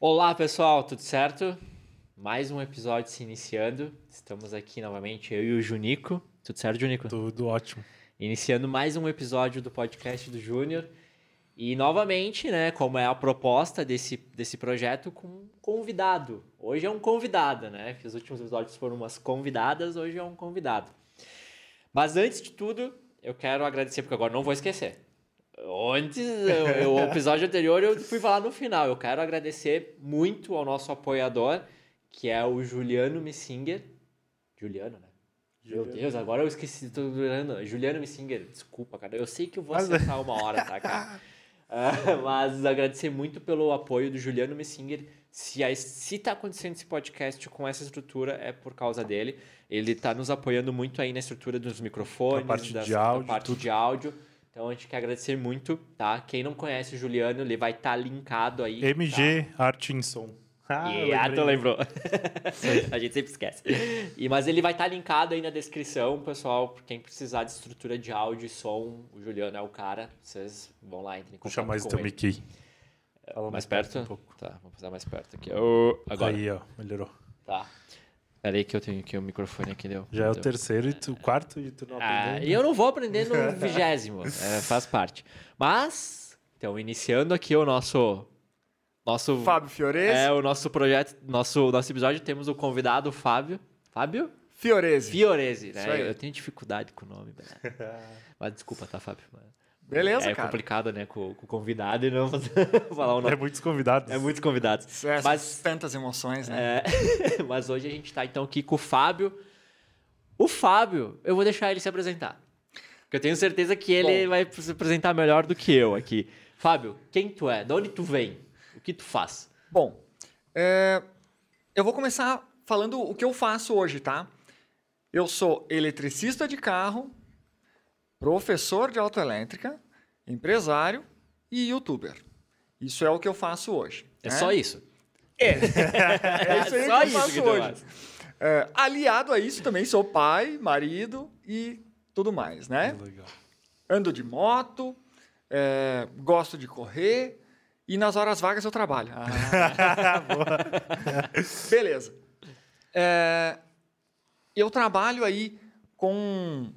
Olá, pessoal, tudo certo? Mais um episódio se iniciando. Estamos aqui novamente, eu e o Junico. Tudo certo, Junico? Tudo ótimo. Iniciando mais um episódio do podcast do Júnior. E novamente, né, como é a proposta desse, desse projeto, com um convidado. Hoje é um convidado, né? Os últimos episódios foram umas convidadas, hoje é um convidado. Mas antes de tudo, eu quero agradecer, porque agora não vou esquecer. Antes, o episódio anterior eu fui falar no final. Eu quero agradecer muito ao nosso apoiador, que é o Juliano Missinger. Juliano, né? Juliano. Meu Deus, agora eu esqueci. Tô... Juliano Missinger, desculpa, cara. Eu sei que eu vou acertar uma hora, tá, cara? Uh, mas agradecer muito pelo apoio do Juliano Messinger. Se, se tá acontecendo esse podcast com essa estrutura, é por causa dele. Ele está nos apoiando muito aí na estrutura dos microfones, parte das, de áudio, parte tudo. de áudio. Então a gente quer agradecer muito, tá? Quem não conhece o Juliano, ele vai estar tá linkado aí. MG tá? Artinson. Ah, yeah, tu lembrou. a gente sempre esquece. E, mas ele vai estar tá linkado aí na descrição, pessoal. Quem precisar de estrutura de áudio e som, o Juliano é o cara. Vocês vão lá, entrem em contato Puxa mais teu Mickey. Fala mais perto? Um pouco. Tá, vamos fazer mais perto aqui. Oh, agora. Aí, ó, melhorou. Tá. Pera aí que eu tenho aqui o microfone aqui, deu. Já é deu. o terceiro e tu, o quarto e tu não ah, E eu não vou aprender no vigésimo, é, faz parte. Mas, então, iniciando aqui o nosso nosso Fábio Fiorese. É o nosso projeto, nosso nosso episódio temos o convidado Fábio. Fábio Fiorese. Fiorese, né? Eu tenho dificuldade com o nome, mas desculpa, tá, Fábio? Beleza, é cara. É complicado, né, com, com o convidado e não falar o nome. É muitos convidados. É muitos convidados. É, mas tantas emoções, né? É, mas hoje a gente tá então aqui com o Fábio. O Fábio, eu vou deixar ele se apresentar. Porque eu tenho certeza que ele Bom. vai se apresentar melhor do que eu aqui. Fábio, quem tu é? De onde tu vem? O que tu faz? Bom, é, eu vou começar falando o que eu faço hoje, tá? Eu sou eletricista de carro, professor de autoelétrica, empresário e youtuber. Isso é o que eu faço hoje. É né? só isso? É. é isso aí só que eu isso faço que hoje. É, aliado a isso, também sou pai, marido e tudo mais, né? Legal. Ando de moto, é, gosto de correr e nas horas vagas eu trabalho. Ah. Beleza. É, eu trabalho aí com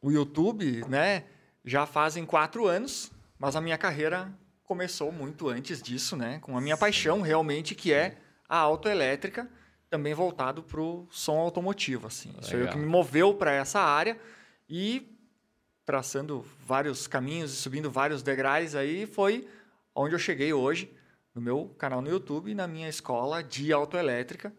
o YouTube, né? Já fazem quatro anos, mas a minha carreira começou muito antes disso, né? Com a minha paixão realmente, que é a autoelétrica, também voltado para o som automotivo, assim. Legal. Isso foi o que me moveu para essa área e traçando vários caminhos e subindo vários degraus aí foi onde eu cheguei hoje no meu canal no YouTube e na minha escola de autoelétrica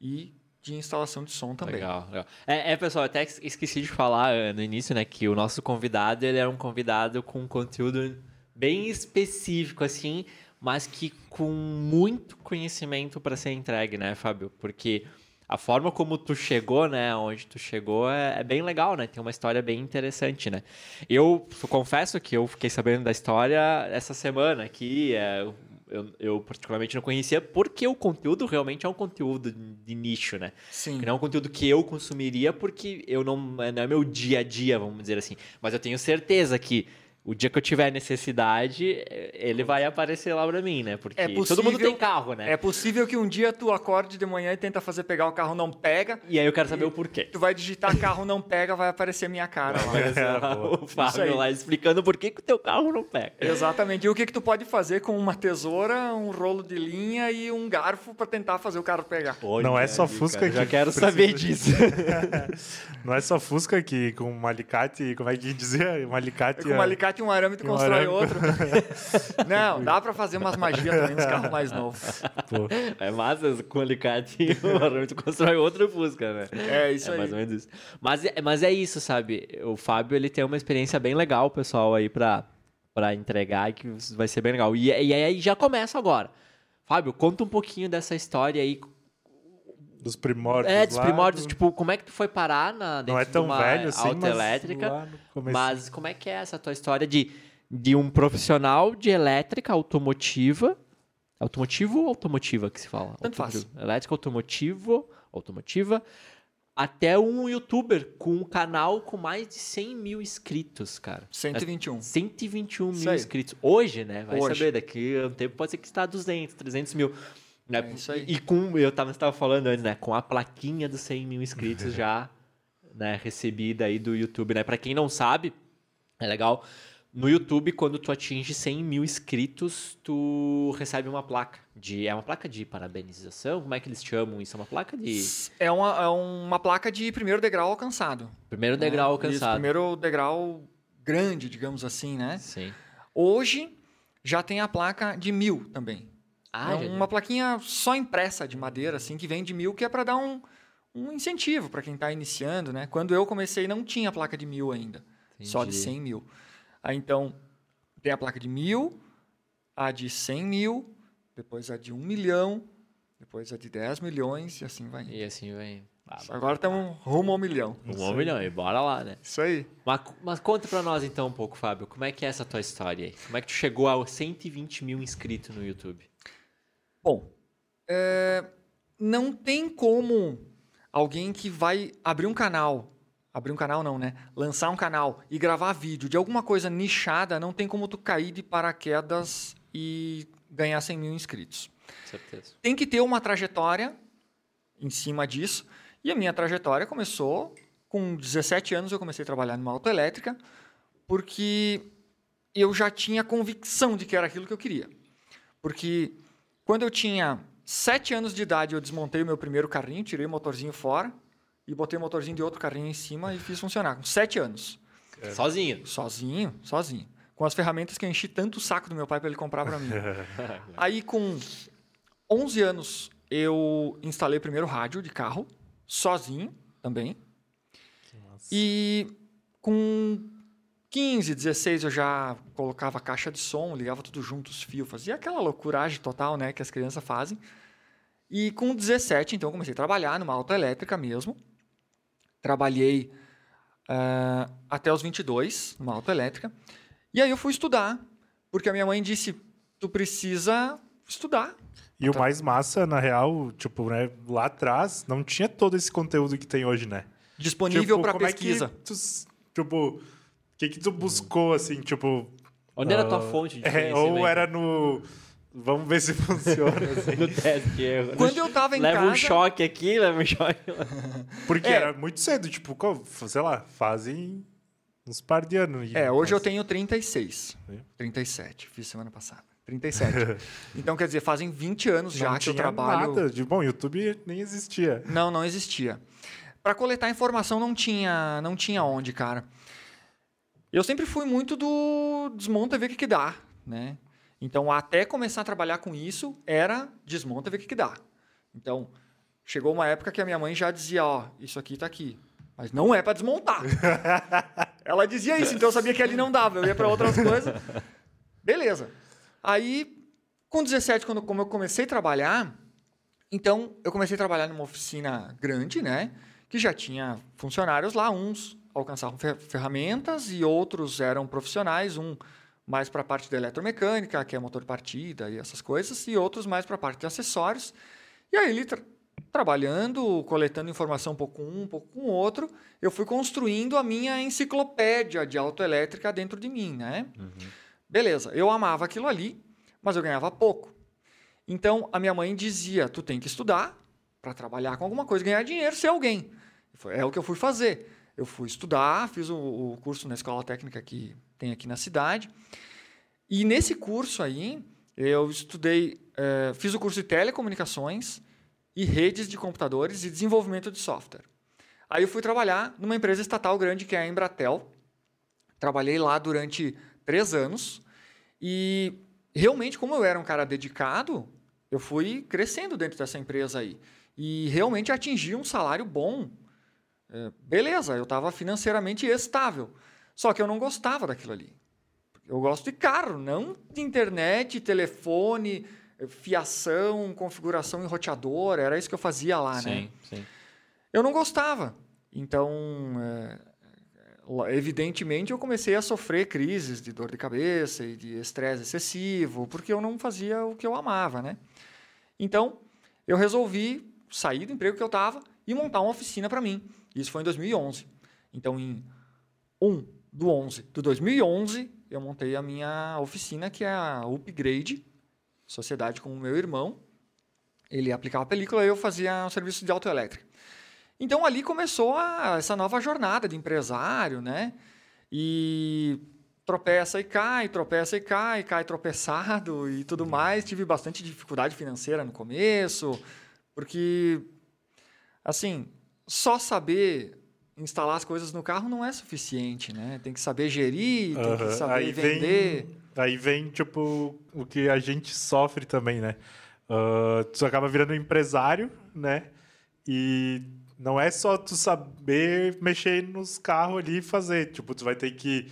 e de instalação de som também. Legal, legal. É, é, pessoal, até esqueci de falar eh, no início, né, que o nosso convidado, ele é um convidado com conteúdo bem específico, assim, mas que com muito conhecimento para ser entregue, né, Fábio? Porque a forma como tu chegou, né, onde tu chegou é, é, bem legal, né? Tem uma história bem interessante, né? Eu, confesso que eu fiquei sabendo da história essa semana aqui, é, eu, eu, particularmente não conhecia, porque o conteúdo realmente é um conteúdo de nicho, né? Sim. não é um conteúdo que eu consumiria, porque eu não, não é meu dia a dia, vamos dizer assim. Mas eu tenho certeza que o dia que eu tiver necessidade, ele vai aparecer lá pra mim, né? Porque é possível, todo mundo tem carro, né? É possível que um dia tu acorde de manhã e tenta fazer pegar o carro não pega. E aí eu quero saber o porquê. Tu vai digitar carro não pega, vai aparecer minha cara vai lá. o Fábio lá explicando por que, que o teu carro não pega. Exatamente. E o que, que tu pode fazer com uma tesoura, um rolo de linha e um garfo para tentar fazer o carro pegar. Olha não é só Fusca que. Já quero saber disso. não é só Fusca que com um alicate, como é que dizia? Um alicate. Com um alicate um arame tu constrói arame. outro. Não, dá pra fazer umas magias também nos carros mais novos. Pô. É massa, com alicate e um arame tu constrói outro Fusca, né? É, isso é aí. mais ou menos isso. Mas, é, mas é isso, sabe? O Fábio, ele tem uma experiência bem legal, pessoal, aí pra, pra entregar, que vai ser bem legal. E, e aí já começa agora. Fábio, conta um pouquinho dessa história aí, dos primórdios. É, dos primórdios. Do... Tipo, como é que tu foi parar na, dentro Não é tão de uma velho assim, autoelétrica? Mas, mas como é que é essa tua história de, de um profissional de elétrica automotiva? Automotivo ou automotiva que se fala? Tanto faz. Elétrica automotivo, automotiva, até um youtuber com um canal com mais de 100 mil inscritos, cara. 121. 121 Isso mil aí. inscritos. Hoje, né? Vai Hoje. saber, daqui a um tempo pode ser que está 200, 300 mil. Né? É isso aí. E com, eu tava, você tava falando antes, né? Com a plaquinha dos 100 mil inscritos já né, recebida aí do YouTube, né? Pra quem não sabe, é legal. No YouTube, quando tu atinge 100 mil inscritos, tu recebe uma placa. De, é uma placa de parabenização? Como é que eles chamam isso? É uma placa de É uma, é uma placa de primeiro degrau alcançado. primeiro degrau né? Isso, alcançado. primeiro degrau grande, digamos assim, né? Sim. Hoje já tem a placa de mil também. Ah, é já- uma plaquinha só impressa de madeira, assim, que vem de mil, que é para dar um, um incentivo para quem está iniciando, né? Quando eu comecei, não tinha placa de mil ainda, só de Entendi. 100 mil. Aí, então, tem a placa de mil, a de 100 mil, depois a de 1 milhão, depois a de 10 milhões, e assim vai. E assim vem. Ah, Agora estamos rumo ao milhão. um milhão, e bora lá, né? Isso aí. Mas, mas conta pra nós então um pouco, Fábio. Como é que é essa tua história aí? Como é que tu chegou aos 120 mil inscritos no YouTube? Bom, é, não tem como alguém que vai abrir um canal, abrir um canal não, né? Lançar um canal e gravar vídeo de alguma coisa nichada, não tem como tu cair de paraquedas e ganhar 100 mil inscritos. Certeza. Tem que ter uma trajetória em cima disso. E a minha trajetória começou com 17 anos, eu comecei a trabalhar numa autoelétrica, porque eu já tinha convicção de que era aquilo que eu queria. Porque quando eu tinha 7 anos de idade, eu desmontei o meu primeiro carrinho, tirei o motorzinho fora e botei o motorzinho de outro carrinho em cima e fiz funcionar. Com 7 anos. Sozinho. Sozinho, sozinho. Com as ferramentas que eu enchi tanto o saco do meu pai para ele comprar para mim. Aí, com 11 anos, eu instalei o primeiro rádio de carro, sozinho também. E com 15, 16, eu já colocava caixa de som, ligava tudo junto, os fios, fazia aquela loucuragem total né, que as crianças fazem. E com 17, então, eu comecei a trabalhar numa autoelétrica mesmo. Trabalhei ah, até os 22, numa autoelétrica. E aí eu fui estudar, porque a minha mãe disse, tu precisa estudar. E o mais massa, na real, tipo, né, lá atrás, não tinha todo esse conteúdo que tem hoje, né? Disponível Tipo, para como pesquisa. É tu, tipo, que que tu buscou, assim, tipo... Onde era a tua ah, fonte de é? Ou era no... Vamos ver se funciona, assim. no teste de erro. Quando eu tava em leva casa... um choque aqui, leva um choque lá. Porque É. era muito cedo, tipo, sei lá, fazem uns par de anos. É, hoje eu tenho 36. É. 37, fiz semana passada. 37. então, quer dizer, fazem 20 anos já não que eu tinha trabalho... nada de bom, YouTube nem existia. Não, não existia. Para coletar informação não tinha, não tinha onde, cara. Eu sempre fui muito do desmonta e ver o que, que dá, né? Então, até começar a trabalhar com isso, era desmonta e ver o que, que dá. Então, chegou uma época que a minha mãe já dizia, ó, isso aqui tá aqui. Mas não é para desmontar. Ela dizia isso, então eu sabia que ali não dava. Eu ia para outras coisas. Beleza. Aí, com 17, quando como eu comecei a trabalhar, então eu comecei a trabalhar numa oficina grande, né? Que já tinha funcionários lá, uns alcançavam fer- ferramentas e outros eram profissionais, um mais para a parte da eletromecânica, que é motor de partida e essas coisas, e outros mais para a parte de acessórios. E aí, ele tra- trabalhando, coletando informação um pouco com um, um pouco com o outro, eu fui construindo a minha enciclopédia de autoelétrica dentro de mim, né? Beleza, eu amava aquilo ali, mas eu ganhava pouco. Então, a minha mãe dizia, tu tem que estudar para trabalhar com alguma coisa, ganhar dinheiro, ser alguém. É o que eu fui fazer. Eu fui estudar, fiz o, o curso na escola técnica que tem aqui na cidade. E nesse curso aí, eu estudei, eh, fiz o curso de telecomunicações e redes de computadores e desenvolvimento de software. Aí eu fui trabalhar numa empresa estatal grande que é a Embratel. Trabalhei lá durante três anos e realmente, como eu era um cara dedicado, eu fui crescendo dentro dessa empresa aí. E realmente atingi um salário bom. É, beleza, eu estava financeiramente estável. Só que eu não gostava daquilo ali. Eu gosto de carro, não de internet, telefone, eh, fiação, configuração em roteador. Era isso que eu fazia lá, né? Sim, sim. Eu não gostava. Então, é, evidentemente, eu comecei a sofrer crises de dor de cabeça e de estresse excessivo, porque eu não fazia o que eu amava, né? Então, eu resolvi sair do emprego que eu estava e montar uma oficina para mim. Isso foi em 2011. Então, em 1 do 11 do 2011, eu montei a minha oficina, que é a Upgrade, sociedade com o meu irmão. Ele aplicava a película e eu fazia o serviço de autoelétrica. Então, ali começou a, essa nova jornada de empresário, né? E tropeça e cai, tropeça e cai, cai tropeçado e tudo mais. Tive bastante dificuldade financeira no começo, porque, assim, só saber instalar as coisas no carro não é suficiente, né? Tem que saber gerir, tem que saber aí vender. Vem, aí vem, tipo, o que a gente sofre também, né? Uh, tu acaba virando empresário, né? E não é só tu saber mexer nos carros ali e fazer. Tipo, tu vai ter que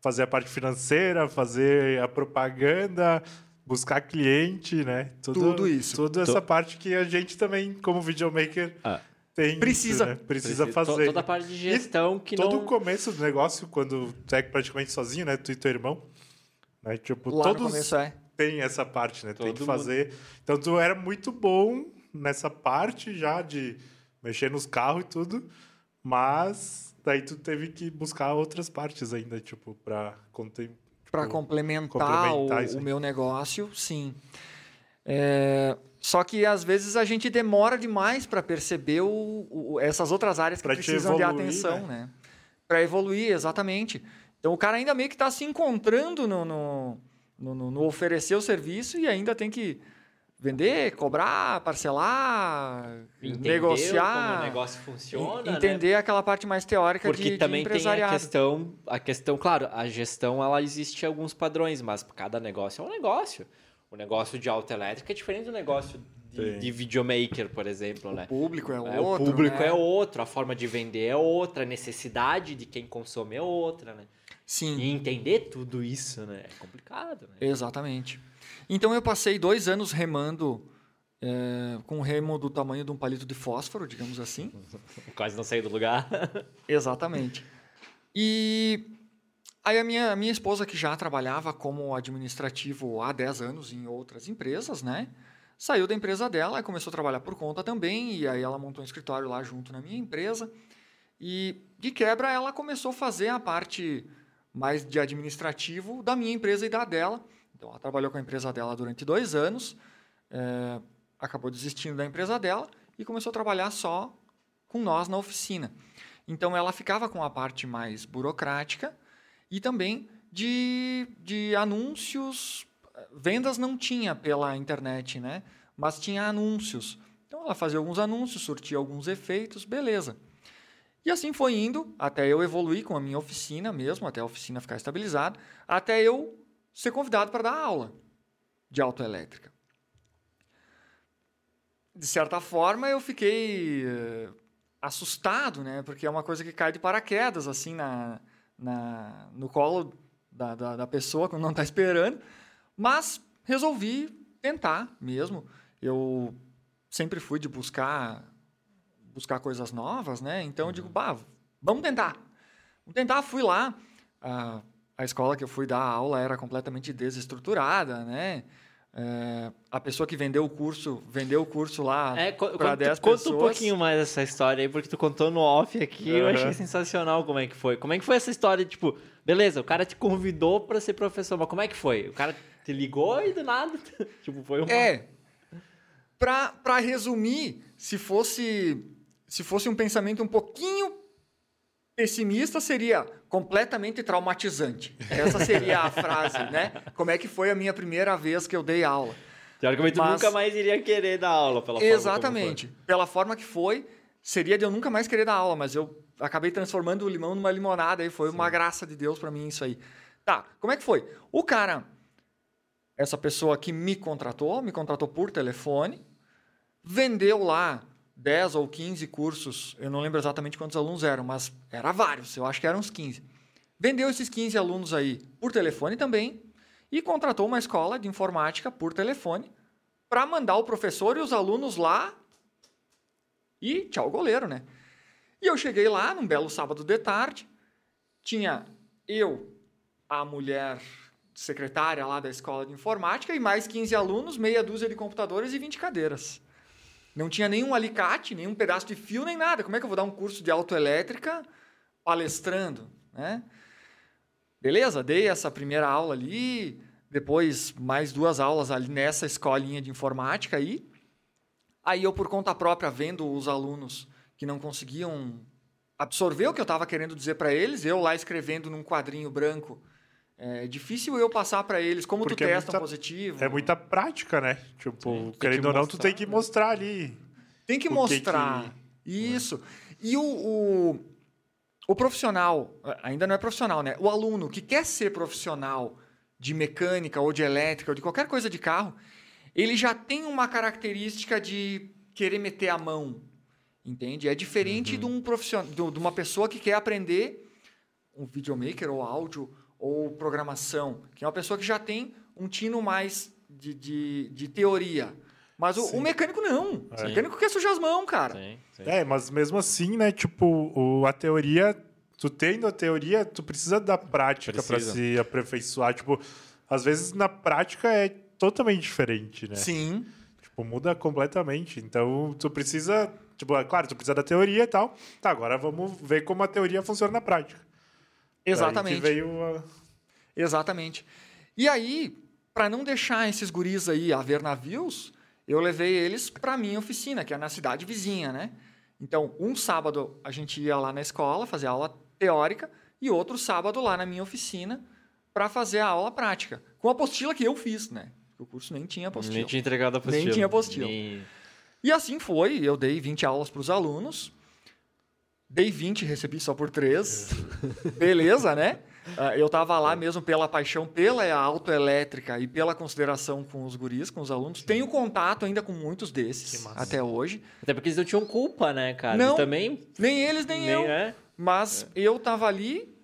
fazer a parte financeira, fazer a propaganda, buscar cliente, né? Tudo, Tudo isso. Toda essa parte que a gente também, como videomaker, ah. Tem. Precisa. Isso, né? Precisa fazer. Toda a parte de gestão e que todo não... Todo o começo do negócio, quando tu é praticamente sozinho, né? Tu e teu irmão. Né? Tipo, Lá todos começo é. tem essa parte, né? Todo tem que mundo. fazer. Então, tu era muito bom nessa parte já de mexer nos carros e tudo, mas daí tu teve que buscar outras partes ainda, tipo, para para complementar, complementar o, o, meu negócio, sim. É, só que às vezes a gente demora demais para perceber o, o, essas outras áreas que pra precisam evoluir, de atenção, né? né? Para evoluir, exatamente. Então o cara ainda meio que está se encontrando no, no, no, no oferecer o serviço e ainda tem que vender, cobrar, parcelar, Entender negociar, como o negócio funciona, entender né? aquela parte mais teórica Porque de, também de tem a questão, a questão, claro, a gestão ela existe alguns padrões, mas cada negócio é um negócio. O negócio de autoelétrica é diferente do negócio de, de videomaker, por exemplo, O né? público é, É, outro, o público né? é outro, a forma de vender é outra, a necessidade de quem consome é outra, né? Sim, E entender tudo isso, né? É complicado, né? exatamente. Então eu passei dois anos remando é, com um remo do tamanho de um palito de fósforo, digamos assim. Quase não saí do lugar. Exatamente. E aí a minha, minha esposa, que já trabalhava como administrativo há 10 anos em outras empresas, né? Saiu da empresa dela e começou a trabalhar por conta também. E aí ela montou um escritório lá junto na minha empresa. E de quebra ela começou a fazer a parte mais de administrativo da minha empresa e da dela. Então ela trabalhou com a empresa dela durante dois anos, é, acabou desistindo da empresa dela e começou a trabalhar só com nós na oficina. Então ela ficava com a parte mais burocrática e também de, de anúncios. Vendas não tinha pela internet, né? Mas tinha anúncios. Então ela fazia alguns anúncios, surtia alguns efeitos, beleza. E assim foi indo até eu evoluir com a minha oficina mesmo, até a oficina ficar estabilizada, até eu ser convidado para dar aula de autoelétrica. De certa forma, eu fiquei eh, assustado, né? Porque é uma coisa que cai de paraquedas, assim, na, na, no colo da, da, da pessoa quando não está esperando. Mas resolvi tentar mesmo. Eu sempre fui de buscar buscar coisas novas, né? Então eu digo, bah, vamos tentar. Vamos tentar. Fui lá. A, a escola que eu fui dar aula era completamente desestruturada, né? É, a pessoa que vendeu o curso, vendeu o curso lá É, para conta, 10 conta pessoas. um pouquinho mais essa história aí, porque tu contou no off aqui, eu Aham. achei sensacional como é que foi. Como é que foi essa história, tipo, beleza, o cara te convidou pra ser professor, mas como é que foi? O cara te ligou e do nada, tipo, foi uma... É. Pra, pra resumir, se fosse, se fosse um pensamento um pouquinho pessimista, seria completamente traumatizante. Essa seria a frase, né? Como é que foi a minha primeira vez que eu dei aula? Teoricamente Mas- nunca mais iria querer dar aula pela forma como Exatamente. Pela forma que foi, seria de eu nunca mais querer dar aula, mas eu acabei transformando o limão numa limonada e foi uma graça de Deus pra mim isso aí. Tá, como é que foi? O cara, essa pessoa que me contratou, me contratou por telefone, vendeu lá 10 ou 15 cursos, eu não lembro exatamente quantos alunos eram, mas era vários, eu acho que eram uns 15. Vendeu esses 15 alunos aí por telefone também e contratou uma escola de informática por telefone para mandar o professor e os alunos lá e tchau goleiro, né? E eu cheguei lá num belo sábado de tarde, tinha eu, a mulher secretária lá da escola de informática e mais 15 alunos, meia dúzia de computadores e 20 cadeiras. Não tinha nenhum alicate, nenhum pedaço de fio, nem nada. Como é que eu vou dar um curso de autoelétrica palestrando, né? Beleza, dei essa primeira aula ali, depois mais duas aulas ali nessa escolinha de informática aí. Aí eu, por conta própria, vendo os alunos que não conseguiam absorver o que eu estava querendo dizer para eles, eu lá escrevendo num quadrinho branco, é difícil eu passar para eles como Porque tu é testa muita- um positivo. É muita prática, né? Tipo, Sim, tem querendo que ou não, tu mostrar, tem que né? mostrar ali. Tem que mostrar. que- Isso. E o, o, o profissional, ainda não é profissional, né? O aluno que quer ser profissional de mecânica ou de elétrica ou de qualquer coisa de carro, ele já tem uma característica de querer meter a mão. Entende? É diferente Uhum. de, um profissional, de de uma pessoa que quer aprender um videomaker ou áudio ou programação, que é uma pessoa que já tem um tino mais de, de, de teoria. Mas o, o mecânico não. O Sim. mecânico quer sujar as mãos, cara. Sim, sim. É, mas mesmo assim, né? Tipo, o, a teoria, tu tendo a teoria, tu precisa da prática pra Precisa. se aperfeiçoar. Tipo, às vezes na prática é totalmente diferente, né? Sim. Tipo, muda completamente. Então, tu precisa. Tipo, é claro, tu precisa da teoria e tal. Tá, agora vamos ver como a teoria funciona na prática. Exatamente. que veio a... Exatamente. E aí, para não deixar esses guris aí a ver navios, eu levei eles para minha oficina, que é na cidade vizinha, né? Então, um sábado a gente ia lá na escola fazer aula teórica e outro sábado lá na minha oficina para fazer a aula prática, com a apostila que eu fiz, né? O curso nem tinha apostila. Nem tinha entregado a apostila. Nem tinha apostila. Nem- E assim foi, eu dei 20 aulas para os alunos. Dei 20, recebi só por 3. Beleza, né? Ah, Eu estava lá mesmo pela paixão pela autoelétrica e pela consideração com os guris, com os alunos. Tenho contato ainda com muitos desses até hoje. Até porque eles não tinham culpa, né, cara? Não. Também. Nem eles, nem, eu. é. Mas eu estava ali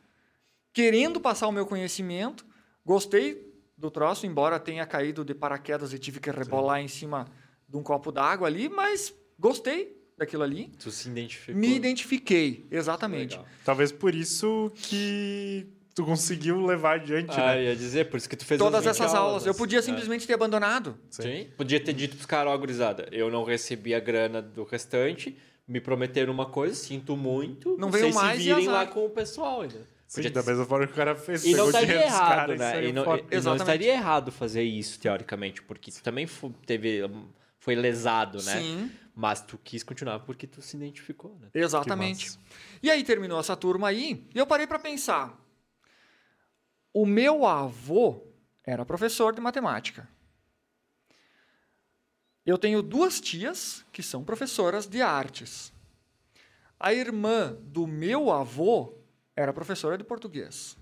querendo passar o meu conhecimento. Gostei do troço, embora tenha caído de paraquedas e tive que rebolar em cima de um copo d'água ali, mas gostei daquilo ali. Tu se identificou. Me identifiquei, exatamente. Legal. Talvez por isso que tu conseguiu levar adiante, Ah, né? ia dizer, por isso que tu fez Todas as 20 essas aulas. Eu né? podia É. simplesmente ter abandonado. Sim. Podia ter dito pros caras, ó, gurizada, eu não recebi a grana do restante, me prometeram uma coisa, sinto muito. Não veio mais se e virem azar. lá com o pessoal ainda. Sim, Podia da ter- mesma forma que o cara fez. E não estaria dinheiro dos errado, caras e né? E não, e não Exatamente. estaria errado fazer isso, teoricamente, porque tu também teve, foi lesado, né? Sim, Mas tu quis continuar porque tu se identificou, né? exatamente. E aí terminou essa turma aí, e eu parei para pensar. O meu avô era professor de matemática. Eu tenho duas tias que são professoras de artes. A irmã do meu avô era professora de português.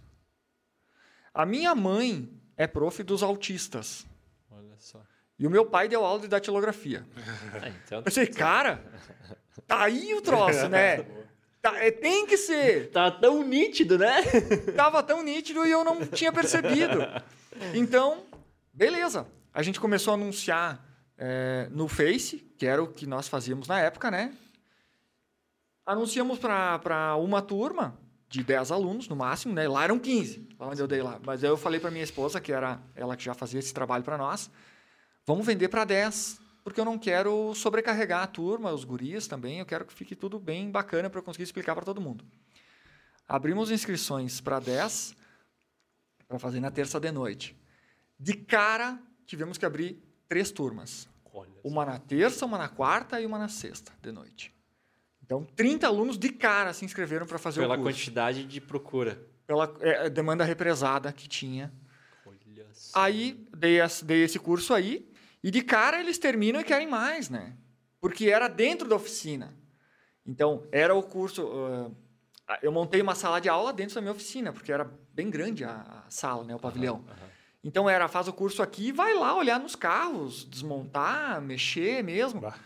A minha mãe é prof dos autistas. Olha só. E o meu pai deu aula de datilografia. Ah, então, Eu pensei, cara, tá aí o troço, né? Tá, é, tem que ser. tá tão nítido, né? Tava tão nítido e eu não tinha percebido. Então, beleza. A gente começou a anunciar é, no Face, que era o que nós fazíamos na época, né? Anunciamos para uma turma de 10 alunos, no máximo, né? Lá eram 15, lá onde eu dei lá. Mas aí eu falei para minha esposa, que era ela que já fazia esse trabalho para nós, vamos vender para 10, porque eu não quero sobrecarregar a turma, os guris também, eu quero que fique tudo bem bacana para eu conseguir explicar para todo mundo. Abrimos inscrições para 10 para fazer na terça de noite. De cara, tivemos que abrir três turmas. Uma na terça, uma na quarta e uma na sexta de noite. Então, 30 alunos de cara se inscreveram para fazer Pela o curso. quantidade de procura. Pela é, demanda represada que tinha. Aí, dei, dei esse curso aí, e de cara eles terminam e querem mais, né? Porque era dentro da oficina. Então, era o curso... ah, eu montei uma sala de aula dentro da minha oficina, porque era bem grande a, a sala, né? O pavilhão. Aham. Então, era, faz o curso aqui e vai lá olhar nos carros, desmontar, mexer mesmo. Bah,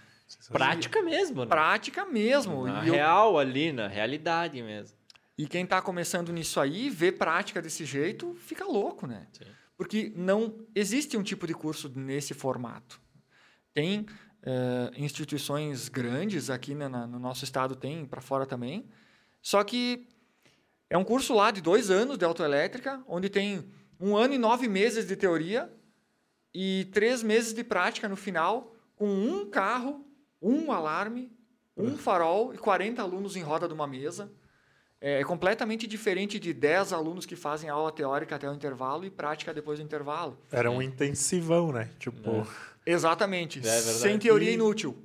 Prática mesmo, né? Prática mesmo. Na E, eu- real ali, na realidade mesmo. e quem está começando nisso aí, vê prática desse jeito, fica louco, né? Sim. Porque não existe um tipo de curso nesse formato. Tem eh, instituições grandes aqui na- na- no nosso estado, tem para fora também. Só que é um curso lá de dois anos de autoelétrica, onde tem um ano e nove meses de teoria e três meses de prática no final, com um carro, um alarme, um farol e 40 alunos em roda de uma mesa. É, é completamente diferente de 10 alunos que fazem aula teórica até o intervalo e prática depois do intervalo. Era um intensivão, né? Tipo, Exatamente. É verdade. Sem teoria inútil.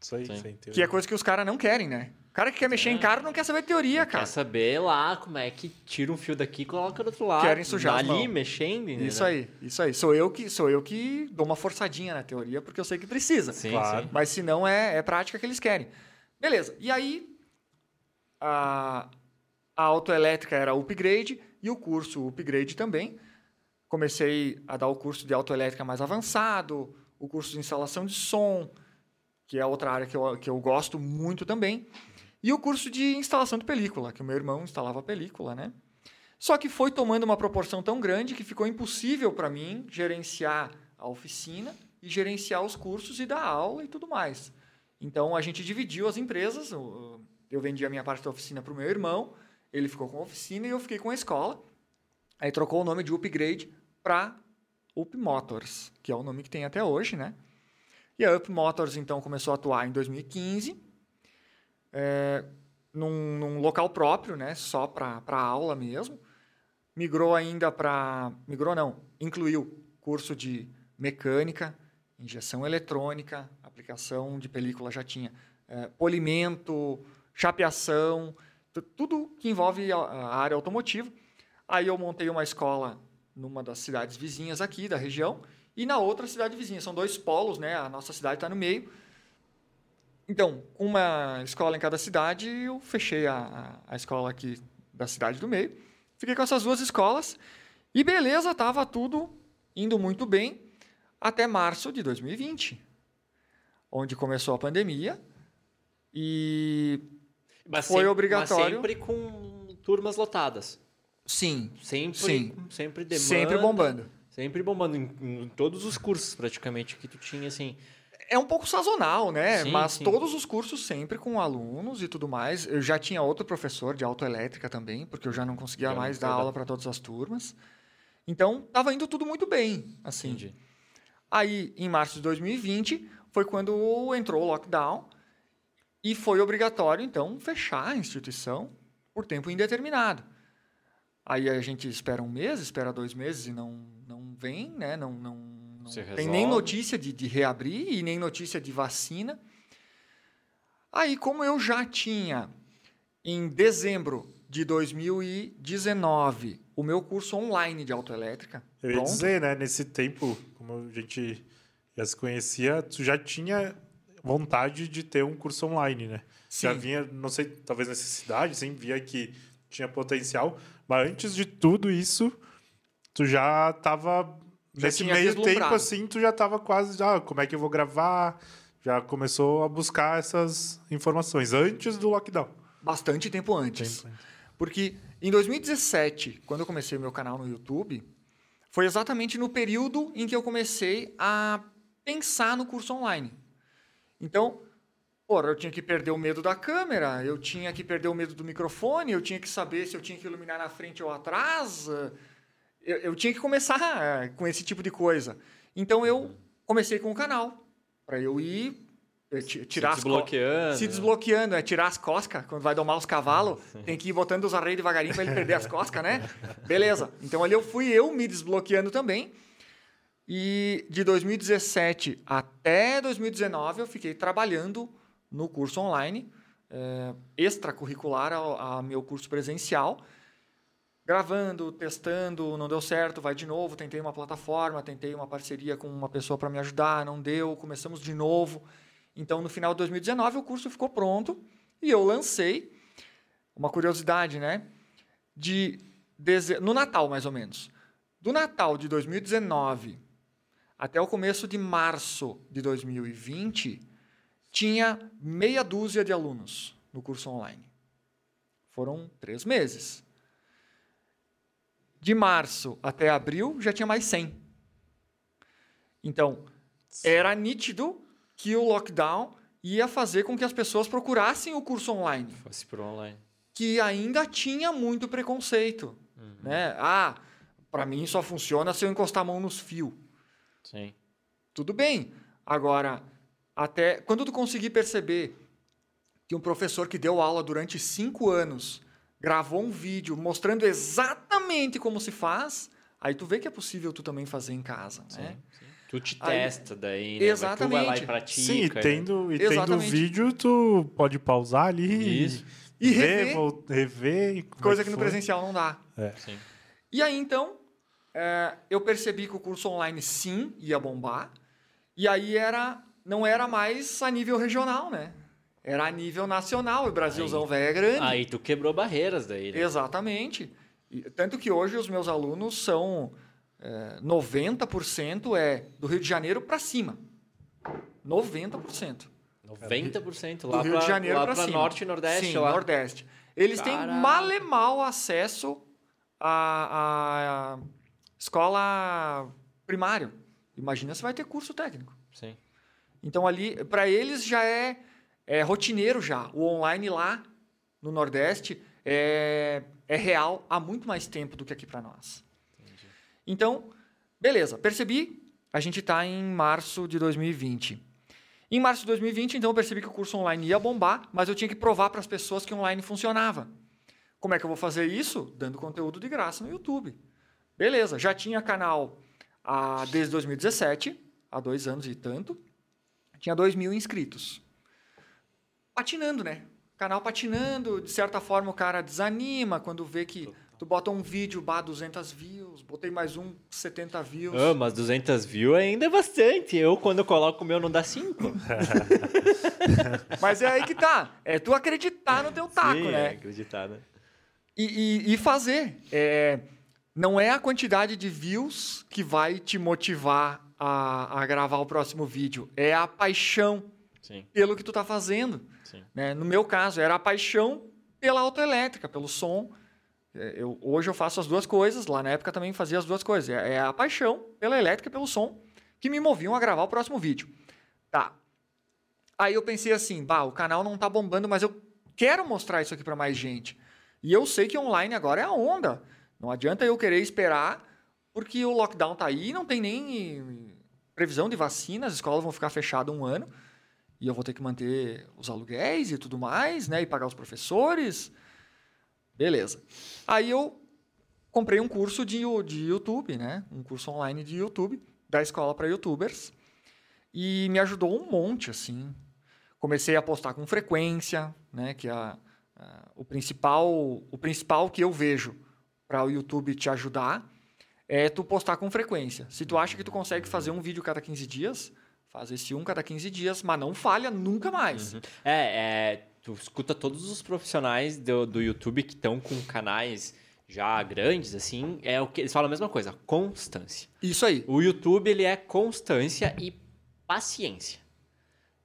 isso aí, Sim. sem teoria. Que é coisa que os caras não querem, né? O cara que quer mexer em carro não quer saber teoria, Quer cara. saber lá como é que tira um fio daqui e coloca do outro lado. Querem sujar Ali, mexendo. entendeu? Isso aí, isso aí. Sou eu que sou eu que dou uma forçadinha na teoria porque eu sei que precisa. Sim, Claro. sim. Mas se não é, é prática que eles querem. Beleza. E aí a, a autoelétrica era upgrade e o curso upgrade também. Comecei a dar o curso de autoelétrica mais avançado, o curso de instalação de som, que é outra área que eu, que eu gosto muito também, e o curso de instalação de película, que o meu irmão instalava película, né? Só que foi tomando uma proporção tão grande que ficou impossível para mim gerenciar a oficina e gerenciar os cursos e dar aula e tudo mais. Então a gente dividiu as empresas. o- Eu vendi a minha parte da oficina para o meu irmão, ele ficou com a oficina e eu fiquei com a escola. Aí trocou o nome de Upgrade para Up Motors, que é o nome que tem até hoje, né? E a Up Motors então começou a atuar em 2015, é, num, num local próprio, né? Só para aula mesmo. Migrou ainda para. Migrou não, incluiu curso de mecânica, injeção eletrônica, aplicação de película já tinha, é, polimento, chapeação, tu- tudo que envolve a, área automotiva. Aí eu montei uma escola numa das cidades vizinhas aqui da região e na outra cidade vizinha. São dois polos, né? A nossa cidade está no meio. Então, uma escola em cada cidade, eu fechei a, a, escola aqui da cidade do meio. Fiquei com essas duas escolas e beleza, tava tudo indo muito bem até março de 2020, onde começou a pandemia e Mas Foi sempre- obrigatório. Mas sempre com turmas lotadas. sim, Sempre, Sim. sempre demanda. sempre bombando. Sempre bombando em, em todos os cursos, praticamente, que tu tinha, assim. É um pouco sazonal, né? Sim, Mas sim. todos os cursos sempre com alunos e tudo mais. Eu já tinha outro professor de autoelétrica também, porque eu já não conseguia não mais dar- aula para todas as turmas. Então, estava indo tudo muito bem, assim. Entendi. Aí, em março de 2020, foi quando entrou o lockdown e foi obrigatório, então, fechar a instituição por tempo indeterminado. Aí a gente espera um mês, espera dois meses e não, não vem, né? Não, não, não tem nem notícia de, de reabrir e nem notícia de vacina. Aí, como eu já tinha, em dezembro de 2019, o meu curso online de autoelétrica, Eu ia pronto, dizer, né? Nesse tempo, como a gente já se conhecia, tu já tinha vontade de ter um curso online, né? Já Sim. vinha, não sei, talvez necessidade, sim, via que tinha potencial, mas antes de tudo isso, tu já tava Já nesse meio tempo assim, tu já tava quase, ah, como é que eu vou gravar? Já começou a buscar essas informações antes do lockdown. bastante tempo antes. Tempo antes. Porque em 2017, quando eu comecei o meu canal no YouTube, foi exatamente no período em que eu comecei a pensar no curso online. Então, porra, eu tinha que perder o medo da câmera, eu tinha que perder o medo do microfone, eu tinha que saber se eu tinha que iluminar na frente ou atrás. Eu, eu tinha que começar eh, com esse tipo de coisa. Então, eu comecei com o canal, para eu ir eh, ti- tirar se desbloqueando. se né? desbloqueando, é tirar as coscas. Quando vai domar os cavalos, tem que ir botando os arreios devagarinho para ele perder as coscas, né? Beleza. Então ali eu fui eu me desbloqueando também. E de 2017 até 2019 eu fiquei trabalhando no curso online, é, extracurricular ao, ao meu curso presencial, gravando, testando, não deu certo, vai de novo, tentei uma plataforma, tentei uma parceria com uma pessoa para me ajudar, não deu, começamos de novo. Então, no final de 2019, o curso ficou pronto e eu lancei. Uma curiosidade, né? De deze... No Natal, mais ou menos. Do Natal de 2019 até o começo de março de 2020, tinha meia dúzia de alunos no curso online. Foram três meses. De março até abril, já tinha mais 100. Então, era nítido que o lockdown ia fazer com que as pessoas procurassem o curso online, Fosse pro online. que ainda tinha muito preconceito, né? Ah, para mim só funciona se eu encostar a mão nos fios. Sim. Tudo bem. Agora, até quando tu conseguir perceber que um professor que deu aula durante cinco anos gravou um vídeo mostrando exatamente como se faz, aí tu vê que é possível tu também fazer em casa, né? Tu te Aí- testa daí, né? Exatamente. Tu vai lá e pratica. Sim, e né? tendo, e tendo vídeo, tu pode pausar ali Isso. E ver, rever. rever e como é Coisa que no presencial não dá. Sim. E aí, então, é, eu percebi que o curso online, sim, ia bombar. E aí era, não era mais a nível regional, né? Era a nível nacional. E o Brasilzão velho é grande. Aí tu quebrou barreiras daí, né? Exatamente. E, tanto que hoje os meus alunos são... É, 90% é do Rio de Janeiro para cima. 90%. 90% Do lá Rio pra, de Janeiro para norte e nordeste Sim, lá. nordeste. Eles têm Caraca. mal e mal acesso à, à escola primária. Imagina se vai ter curso técnico. Sim. Então ali, para eles já é, é rotineiro já. O online lá no Nordeste é, é real há muito mais tempo do que aqui para nós. Então, beleza, percebi. A gente está em março de 2020. Em março de 2020, então, eu percebi que o curso online ia bombar, mas eu tinha que provar para as pessoas que online funcionava. Como é que eu vou fazer isso? Dando conteúdo de graça no YouTube. Beleza, já tinha canal ah, desde 2017, há dois anos e tanto. Tinha 2 mil inscritos. Patinando, né? Canal patinando, de certa forma o cara desanima quando vê que tu bota um vídeo, bah, 200 views, botei mais um, 70 views. Ah, mas 200 views ainda é bastante. Eu, quando eu coloco o meu, não dá 5. Mas é aí que tá. É tu acreditar no teu taco, Sim, né? É, acreditar, né? E, e- e fazer. É, não é a quantidade de views que vai te motivar a, a gravar o próximo vídeo. É a paixão Sim, pelo que tu tá fazendo. né? No meu caso, era a paixão pela autoelétrica, pelo som. É, Eu, hoje eu faço as duas coisas, lá na época também fazia as duas coisas. É é a paixão pela elétrica e pelo som que me moviam a gravar o próximo vídeo. Tá. Aí eu pensei assim, bah, o canal não tá bombando, mas eu quero mostrar isso aqui para mais gente. E eu sei que online agora é a onda. Não adianta eu querer esperar, porque o lockdown tá aí, não tem nem previsão de vacina, as escolas vão ficar fechadas um ano e eu vou ter que manter os aluguéis e tudo mais, né? E pagar os professores. Beleza. Aí eu comprei um curso de, de YouTube, né? Um curso online de YouTube, da escola para youtubers. E me ajudou um monte, assim. Comecei a postar com frequência, né? Que é a, a- o, principal, o principal que eu vejo para o YouTube te ajudar é tu postar com frequência. Se tu acha que tu consegue fazer um vídeo cada 15 dias, faz esse um cada 15 dias, mas não falha nunca mais. É, é, tu escuta todos os profissionais do, do YouTube que estão com canais já grandes, assim, é o que eles falam a mesma coisa, constância. Isso aí. O YouTube, ele é constância e paciência,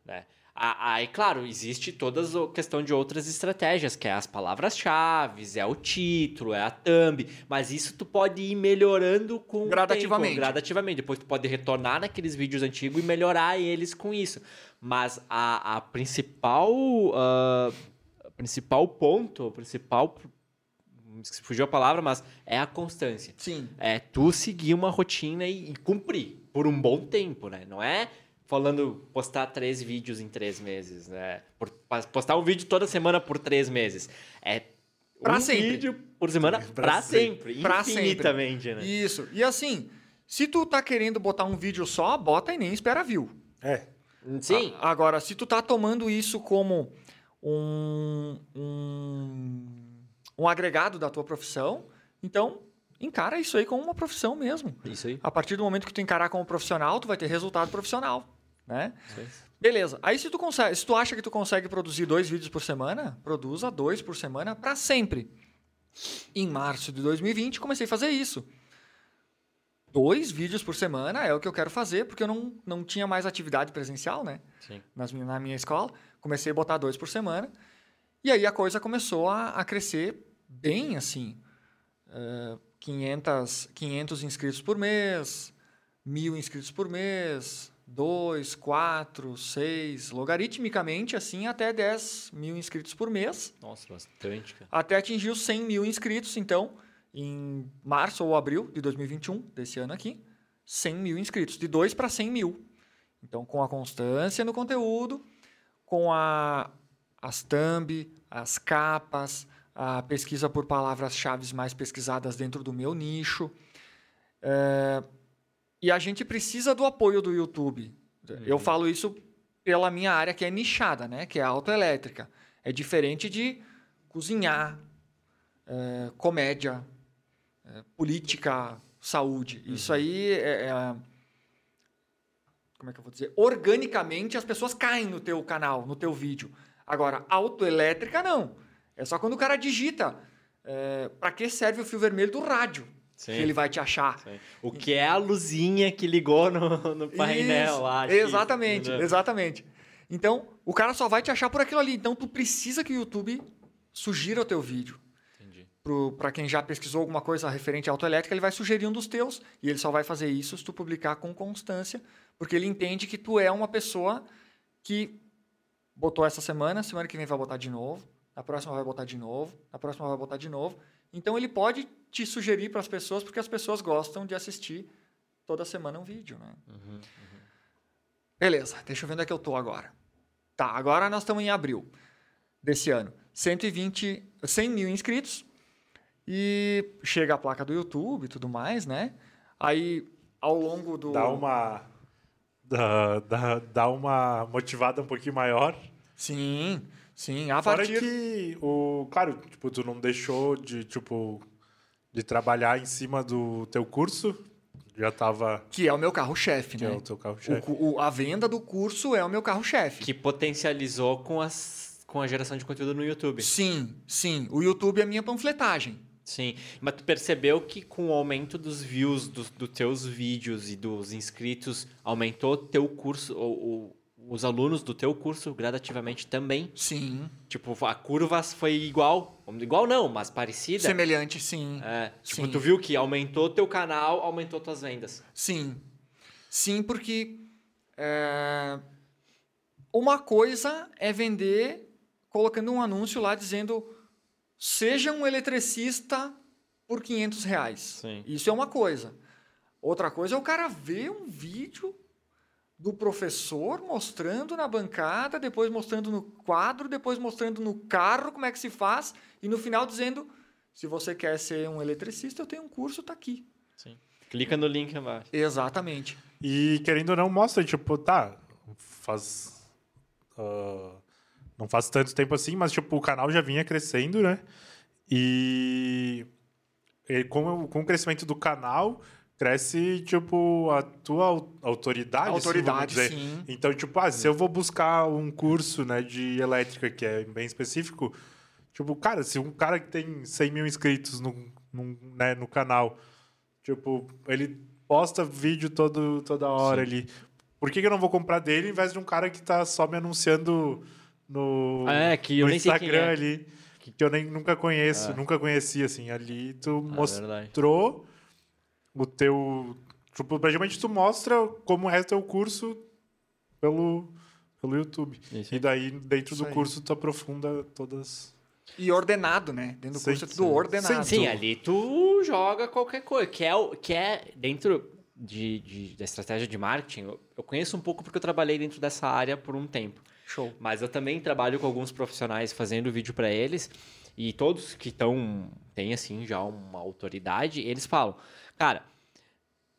né? Aí, claro, existe toda a questão de outras estratégias, que é as palavras-chave, é o título, é a thumb, mas isso tu pode ir melhorando com Gradativamente. tempo, gradativamente. Depois tu pode retornar naqueles vídeos antigos e melhorar eles com isso. Mas a, a principal, ah, a principal ponto, o principal, fugiu a palavra, mas é a constância Sim. é tu seguir uma rotina e, e cumprir por um bom tempo, né? Não é falando postar três vídeos em três meses, né? Por- postar um vídeo toda semana por três meses. É Pra um sempre. vídeo por semana Pra pra, sempre. sempre. Pra sempre. infinitamente, né? Isso. E assim, se tu tá querendo botar um vídeo só, bota e nem espera view. É. Sim, A- Agora, se tu tá tomando isso como um, um, um agregado da tua profissão, então encara isso aí como uma profissão mesmo. isso aí. A partir do momento que tu encarar como profissional, tu vai ter resultado profissional, né? Aí. Beleza. Aí se tu consegue, se tu acha que tu consegue produzir dois vídeos por semana, produza dois por semana para sempre. Em março de 2020 comecei a fazer isso. Dois vídeos por semana é o que eu quero fazer, porque eu não, não tinha mais atividade presencial, né? Sim. nas na minha escola. Comecei a botar dois por semana. E aí a coisa começou a, a crescer bem assim. Eh, 500, 500 inscritos por mês, mil inscritos por mês, dois, quatro, seis, logaritmicamente assim até 10 mil inscritos por mês, Nossa, bastante, cara. até atingir os 100 mil inscritos. Então, em março ou abril de 2021, desse ano aqui, 100 mil inscritos, de 2 para 100 mil. Então, com a constância no conteúdo, com a, as thumb, as capas, a pesquisa por palavras-chave mais pesquisadas dentro do meu nicho. É, e a gente precisa do apoio do YouTube. Eu falo isso pela minha área que é nichada, né? que é autoelétrica. É diferente de cozinhar, é, comédia, é, política, saúde. Isso aí é, é- Como é que eu vou dizer? Organicamente as pessoas caem no teu canal, no teu vídeo. Agora, autoelétrica não. É só quando o cara digita. É, para que serve o fio vermelho do rádio? Sim. Que ele vai te achar. Sim. O que é a luzinha que ligou no, no painel Isso, lá. Exatamente, entendeu? exatamente. Então, o cara só vai te achar por aquilo ali. Então, tu precisa que o YouTube sugira o teu vídeo. Entendi. Para quem já pesquisou alguma coisa referente à autoelétrica, ele vai sugerir um dos teus. E ele só vai fazer isso se tu publicar com constância, porque ele entende que tu é uma pessoa que botou essa semana, semana que vem vai botar de novo, na próxima vai botar de novo, na próxima vai botar de novo. Então, ele pode te sugerir para as pessoas, porque as pessoas gostam de assistir toda semana um vídeo. Né? Uhum. Beleza, deixa eu ver onde é que eu tô agora. Tá, agora nós estamos em abril desse ano. 120, 100 mil inscritos e chega a placa do YouTube e tudo mais, né? Aí, ao longo do... Dá uma. Dá, dá, dá uma motivada um pouquinho maior. Sim, sim. A Fora partir... que o. Claro, tipo, tu não deixou de, tipo, de trabalhar em cima do teu curso. Já tava. Que é o meu carro-chefe, Que né? é o teu O carro-chefe. cu- o- a venda do curso é o meu carro-chefe. Que potencializou com, as, com a geração de conteúdo no YouTube. Sim, sim. O YouTube é a minha panfletagem. Sim, mas tu percebeu que com o aumento dos views dos dos teus vídeos e dos inscritos, aumentou teu curso, ou os alunos do teu curso gradativamente também? Sim. Tipo, a curva foi igual, igual não, mas parecida. Semelhante, sim. É, tipo, Sim. tu viu que aumentou teu canal, aumentou tuas vendas. Sim. Sim, porque é, uma coisa é vender colocando um anúncio lá dizendo seja um eletricista por 500 reais. Sim. Isso é uma coisa. Outra coisa é o cara ver um vídeo do professor mostrando na bancada, depois mostrando no quadro, depois mostrando no carro como é que se faz e no final dizendo se você quer ser um eletricista, eu tenho um curso, tá aqui. Sim. Clica no link abaixo. Exatamente. E querendo ou não, mostra, tipo, tá, faz. ah, não faz tanto tempo assim, mas tipo, o canal já vinha crescendo, né? E, e com, o- com o crescimento do canal, cresce, tipo, a tua au- autoridade. assim, Autoridade, dizer. sim. Então, tipo, ah, se eu vou buscar um curso né, de elétrica, que é bem específico, tipo, cara, se um cara que tem 100 mil inscritos no, no, né, no canal, tipo, ele posta vídeo todo, toda hora ali, por que, que eu não vou comprar dele em vez de um cara que tá só me anunciando no, É, que eu no nem sei quem Instagram é. ali, que eu nem nunca conheço, É. nunca conheci, assim, ali tu verdade. mostrou o teu... Tipo, praticamente tu mostra como é teu curso pelo, pelo YouTube. Isso. E daí, dentro Isso do aí. curso, tu aprofunda todas... E ordenado, né? Dentro do Sim, curso é tudo sim. ordenado. Sim, ali tu joga qualquer coisa. Que é, o- que é dentro de, de- da estratégia de marketing, eu, eu conheço um pouco porque eu trabalhei dentro dessa área por um tempo. Show. Mas eu também trabalho com alguns profissionais fazendo vídeo para eles. E todos que estão, têm assim já uma autoridade, eles falam: Cara,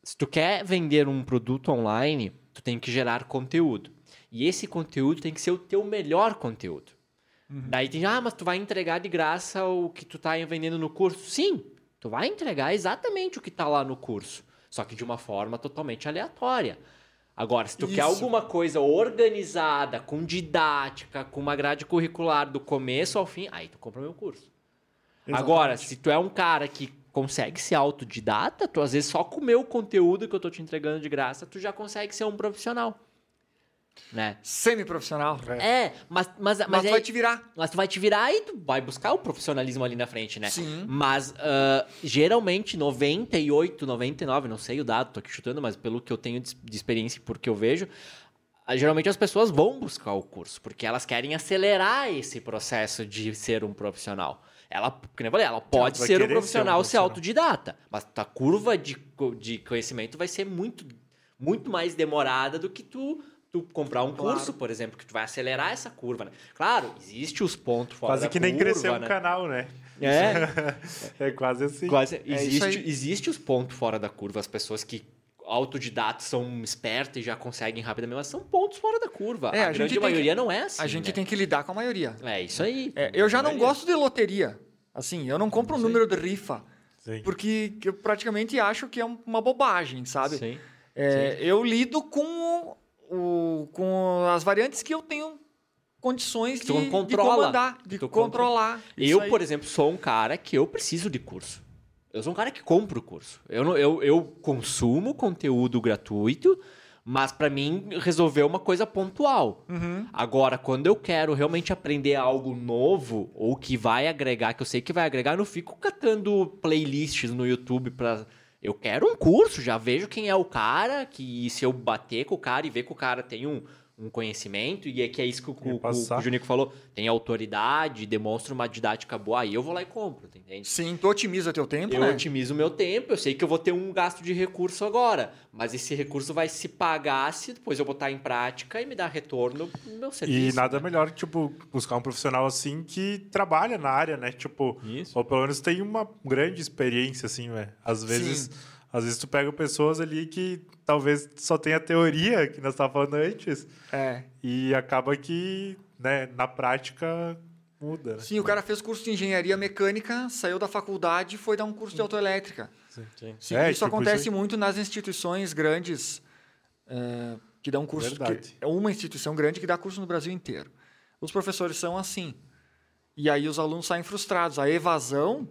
se tu quer vender um produto online, tu tem que gerar conteúdo. E esse conteúdo tem que ser o teu melhor conteúdo. Daí tem, ah, mas tu vai entregar de graça o que tu tá vendendo no curso. Sim, tu vai entregar exatamente o que tá lá no curso. Só que de uma forma totalmente aleatória. Agora, se tu quer Isso. alguma coisa organizada, com didática, com uma grade curricular do começo ao fim, aí tu compra meu curso. Agora, se tu é um cara que consegue ser autodidata, tu às vezes só comer o conteúdo que eu tô te entregando de graça, tu já consegue ser um profissional. Né? Semi-profissional. É, mas, mas, mas, Mas tu aí- vai te virar. mas tu vai te virar e tu vai buscar o profissionalismo ali na frente, né? Sim. Mas ah, geralmente 98, 99, não sei o dado, tô aqui chutando, mas pelo que eu tenho de de experiência e por que eu vejo, ah, geralmente as pessoas vão buscar o curso, porque elas querem acelerar esse processo de ser um profissional. Ela, como eu falei, ela pode ser um ser um profissional, ser autodidata, mas a curva de, de conhecimento vai ser muito, muito mais demorada do que tu tu comprar um Claro. curso, por exemplo, que tu vai acelerar essa curva, né? Claro, existe os pontos fora Quase que nem curva, cresceu um né? canal, né? É, É quase assim. quase, É existe, aí. existe os pontos fora da curva, as pessoas que autodidatas são espertas e já conseguem rapidamente, mas são pontos fora da curva. É, a, a gente grande tem que- maioria não é assim, A gente né? tem que lidar com a maioria. É isso aí. É, eu já não Maioria. gosto de loteria. Assim, eu não compro um Sim. número de rifa, Sim. porque eu praticamente acho que é um- uma bobagem, sabe? Sim. É, eu lido com, o, com as variantes que eu tenho condições de, de controla, comandar, que de tu controlar. Eu, aí. por exemplo, sou um cara que eu preciso de curso. Eu sou um cara que compro curso. Eu, não- eu, eu consumo conteúdo gratuito, mas para mim resolver uma coisa pontual. Uhum. Agora, quando eu quero realmente aprender algo novo ou que vai agregar, que eu sei que vai agregar, eu não fico catando playlists no YouTube pra. Eu quero um curso, já vejo quem é o cara, que se eu bater com o cara e ver que o cara tem um, um conhecimento, e é que é isso que o, o- o, Junico falou, tem autoridade, demonstra uma didática boa, aí eu vou lá e compro, entende? Sim, tu otimiza teu tempo, Eu né? otimizo o meu tempo, eu sei que eu vou ter um gasto de recurso agora, mas esse recurso vai se pagar se depois eu botar em prática e me dar retorno no meu serviço. E nada melhor, tipo, buscar um profissional assim que trabalha na área, né? Tipo, Isso. ou pelo menos tem uma grande experiência, assim, velho. Às vezes, às vezes tu pega pessoas ali que talvez só tenha teoria, que nós estávamos falando antes, É. e acaba que, né, na prática muda. né? Sim, o cara fez curso de engenharia mecânica, saiu da faculdade e foi dar um curso de autoelétrica. Sim. Sim, É, isso tipo, acontece isso muito nas instituições grandes é, que dão curso. Verdade. que- é uma instituição grande que dá curso no Brasil inteiro. Os professores são assim. E aí os alunos saem frustrados. A evasão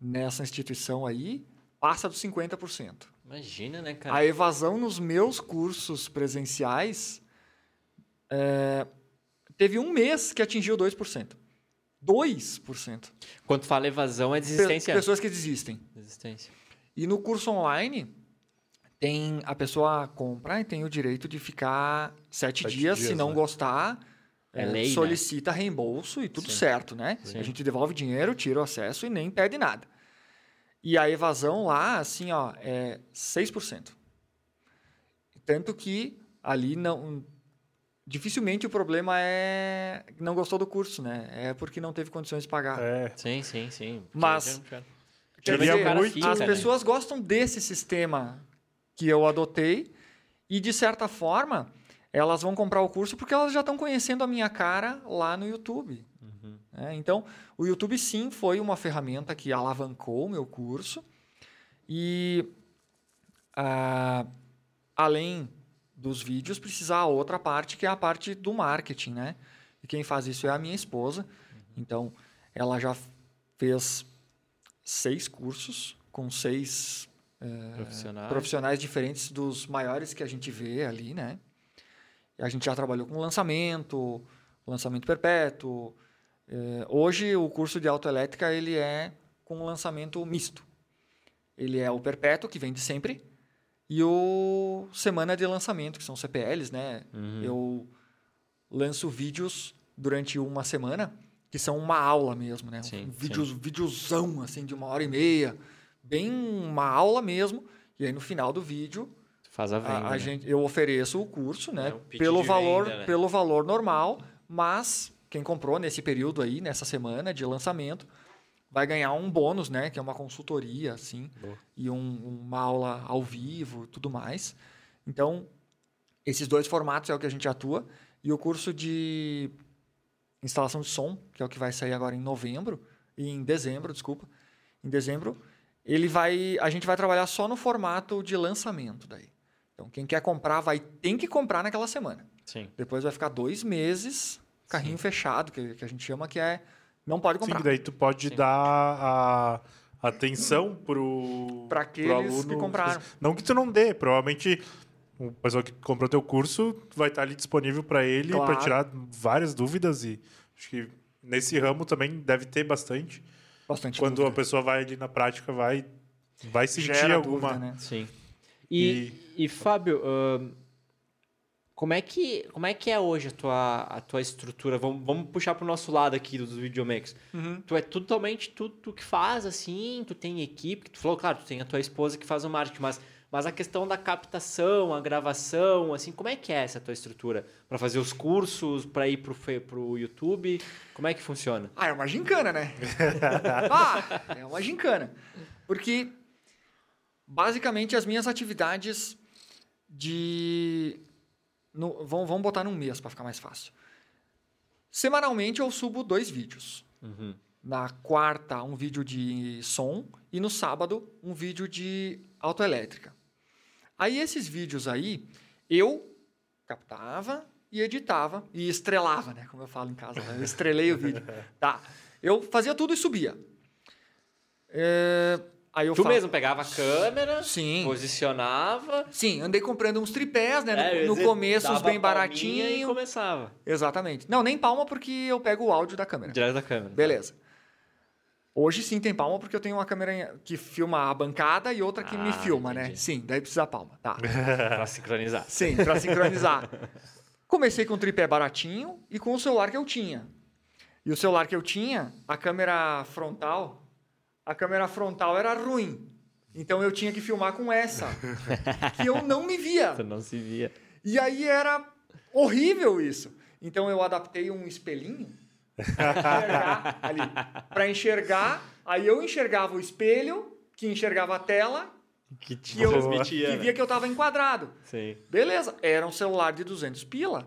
nessa instituição aí passa dos 50%. Imagina, né, cara? A evasão nos meus cursos presenciais é, teve um mês que atingiu 2%. 2%. Quando fala evasão, é Pe- desistência. Pessoas que desistem. Desistência. E no curso online, tem a pessoa compra e tem o direito de ficar sete, Sete dias, dias, se não né? gostar, É eh, lei, né? solicita reembolso e tudo Sim. certo, né? Sim. A gente devolve dinheiro, tira o acesso e nem pede nada. E a evasão lá, assim, ó, é 6%. Tanto que ali não. Dificilmente o problema é não gostou do curso, né? É porque não teve condições de pagar. É, Sim, sim, sim. Mas- Quer dizer, muito- fica, as né? pessoas gostam desse sistema que eu adotei e, de certa forma, elas vão comprar o curso porque elas já estão conhecendo a minha cara lá no YouTube. Uhum. né? Então, o YouTube, sim, foi uma ferramenta que alavancou o meu curso e, ah, além dos vídeos, precisa a outra parte, que é a parte do marketing, né? E quem faz isso é a minha esposa. Então, ela já fez seis cursos com seis Profissionais. profissionais diferentes dos maiores que a gente vê ali, né? E a gente já trabalhou com lançamento, lançamento perpétuo. Eh, hoje o curso de autoelétrica ele é com lançamento misto. Ele é o perpétuo que vem de sempre e o semana de lançamento que são CPLs, né? Uhum. Eu lanço vídeos durante uma semana que são uma aula mesmo, né? Sim, um vídeo, videozão assim de uma hora e meia, bem uma aula mesmo. E aí no final do vídeo Faz a a, venda. a né? gente, eu ofereço o curso, né? É pelo valor, venda, né? pelo valor normal, mas quem comprou nesse período aí, nessa semana de lançamento, vai ganhar um bônus, né? Que é uma consultoria, assim, Boa. e um- uma aula ao vivo, tudo mais. Então, esses dois formatos é o que a gente atua e o curso de instalação de som, que é o que vai sair agora em novembro e em dezembro, desculpa, em dezembro, ele vai, a gente vai trabalhar só no formato de lançamento daí. Então, quem quer comprar vai tem que comprar naquela semana. Sim. Depois vai ficar dois meses carrinho fechado, que, que a gente chama que é não pode sim, comprar. que daí tu pode Sim. dar a atenção pro, Pra pro aqueles que compraram. Não que tu não dê, provavelmente o pessoal que comprou teu curso vai estar ali disponível para ele Claro. para tirar várias dúvidas e acho que nesse ramo também deve ter bastante. Bastante Quando dúvida. a pessoa vai ali na prática vai vai sentir Gera alguma dúvida, né? Sim. E, e... Fábio, ahn, como, é que, como é que é hoje a tua, a tua estrutura? Vamos, vamos puxar pro nosso lado aqui dos videomakers. Uhum. Tu é totalmente tu, tu que faz, assim, tu tem equipe, tu falou, claro, tu tem a tua esposa que faz o marketing, mas Mas a questão da captação, a gravação, assim, como é que é essa tua estrutura? Para fazer os cursos, para ir pro, pro YouTube, como é que funciona? Ah, é uma gincana, né? ah, é uma gincana. Porque, basicamente, as minhas atividades de... No, vamos, vamos botar num mês para ficar mais fácil. Semanalmente eu subo dois vídeos. Na quarta, um vídeo de som. E no sábado, um vídeo de autoelétrica. Aí, esses vídeos aí, eu captava e editava e estrelava, né? Como eu falo em casa. né? Eu estrelei o vídeo. Tá. Eu fazia tudo e subia. É, aí eu Tu fa- mesmo pegava a câmera, Sim. posicionava, Sim, andei comprando uns tripés, né? No, é, no dizer, começo, uns bem palminha E começava, Exatamente. Não, nem palma porque eu pego o áudio da câmera. direto da câmera. Beleza. Hoje sim tem palma porque eu tenho uma câmera que filma a bancada e outra que me Ah, filma, né? entendi. Sim, daí precisa palma. Tá. Pra sincronizar. Sim, pra sincronizar. Comecei com um tripé baratinho e com o celular que eu tinha. E o celular que eu tinha, a câmera frontal, a câmera frontal era ruim. Então eu tinha que filmar com essa, que eu não me via. Tu não se via. E aí era horrível isso. Então eu adaptei um espelhinho para enxergar enxergar, aí eu enxergava o espelho, que enxergava a tela, Que que eu transmitia. que né? via que eu estava enquadrado. Sim. Beleza, era um celular de 200 pila,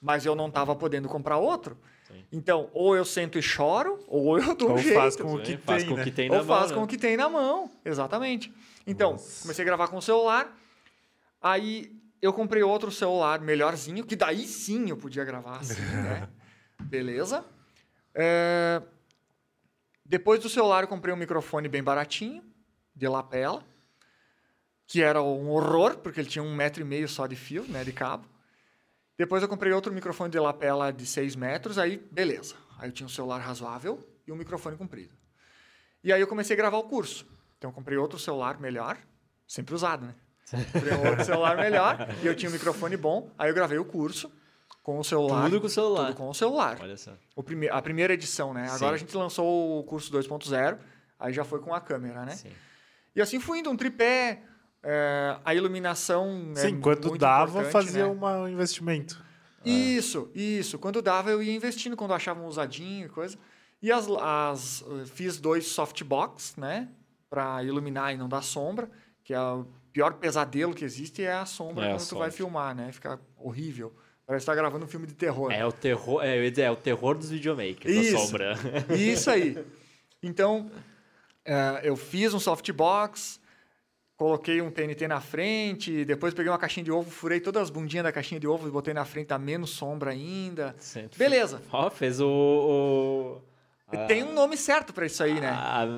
mas eu não estava podendo comprar outro. Sim. Então, ou eu sento e choro, ou eu dou um Ou jeito. faz com o que faz tem, com né? que tem ou na mão, faz né? com o que tem na mão. Exatamente. Então, Nossa. comecei a gravar com o celular. Aí eu comprei outro celular melhorzinho, que daí sim eu podia gravar assim, né? Beleza. É, Depois do celular eu comprei um microfone bem baratinho, de lapela, que era um horror, porque ele tinha um metro e meio só de fio, né, de cabo. Depois eu comprei outro microfone de lapela de 6 metros, aí beleza. Aí eu tinha um celular razoável e um microfone comprido. E aí eu comecei a gravar o curso. Então eu comprei outro celular melhor, sempre usado, né? Comprei um outro celular melhor e eu tinha um microfone bom. Aí eu gravei o curso com o celular. Tudo com o celular. Tudo com o celular. Olha só. O prime a primeira edição, né? Agora Sim. a gente lançou o curso 2.0, aí já foi com a câmera, né? Sim. E assim fui indo, um tripé, é, a iluminação é Sim, quando muito dava, fazia né? um investimento. Isso, isso. Quando dava, eu ia investindo, quando achava um usadinho e coisa. E as, as eh, fiz dois softbox, né? Pra iluminar e não dar sombra, que é o pior pesadelo que existe é a sombra É, a quando tu vai filmar, né? Fica horrível. Parece que tá gravando um filme de terror. É o terror, é, é o terror dos videomakers, Isso. a sombra. Isso aí. Então, eh, eu fiz um softbox, coloquei um TNT na frente, depois peguei uma caixinha de ovo, furei todas as bundinhas da caixinha de ovo e botei na frente, tá menos sombra ainda. Sempre. Beleza. Ó, fez o... o a- Tem um nome certo pra isso aí, né? a-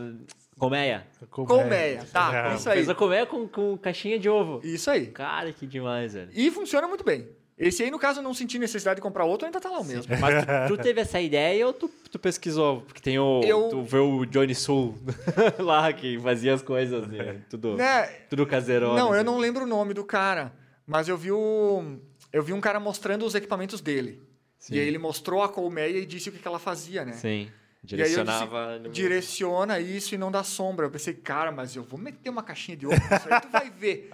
colmeia. Colmeia, tá, É. isso aí. Fez a colmeia com, com caixinha de ovo. Isso aí. Cara, que demais, velho. E funciona muito bem. Esse aí, no caso, eu não senti necessidade de comprar outro, ainda tá lá o mesmo. Mas tu, tu teve essa ideia ou tu, tu pesquisou? Porque tem o... Eu- Tu vê o Johnny Sul lá, que fazia as coisas, né? tudo, Né? tudo caseirão. Não, eu assim. não lembro o nome do cara, mas eu vi o... Eu vi um cara mostrando os equipamentos dele. Sim. E aí ele mostrou a colmeia e disse o que, que ela fazia, né? Sim. E aí eu Direcionava... disse, direciona isso e não dá sombra. Eu pensei, cara, mas eu vou meter uma caixinha de ovo nisso aí, tu vai ver.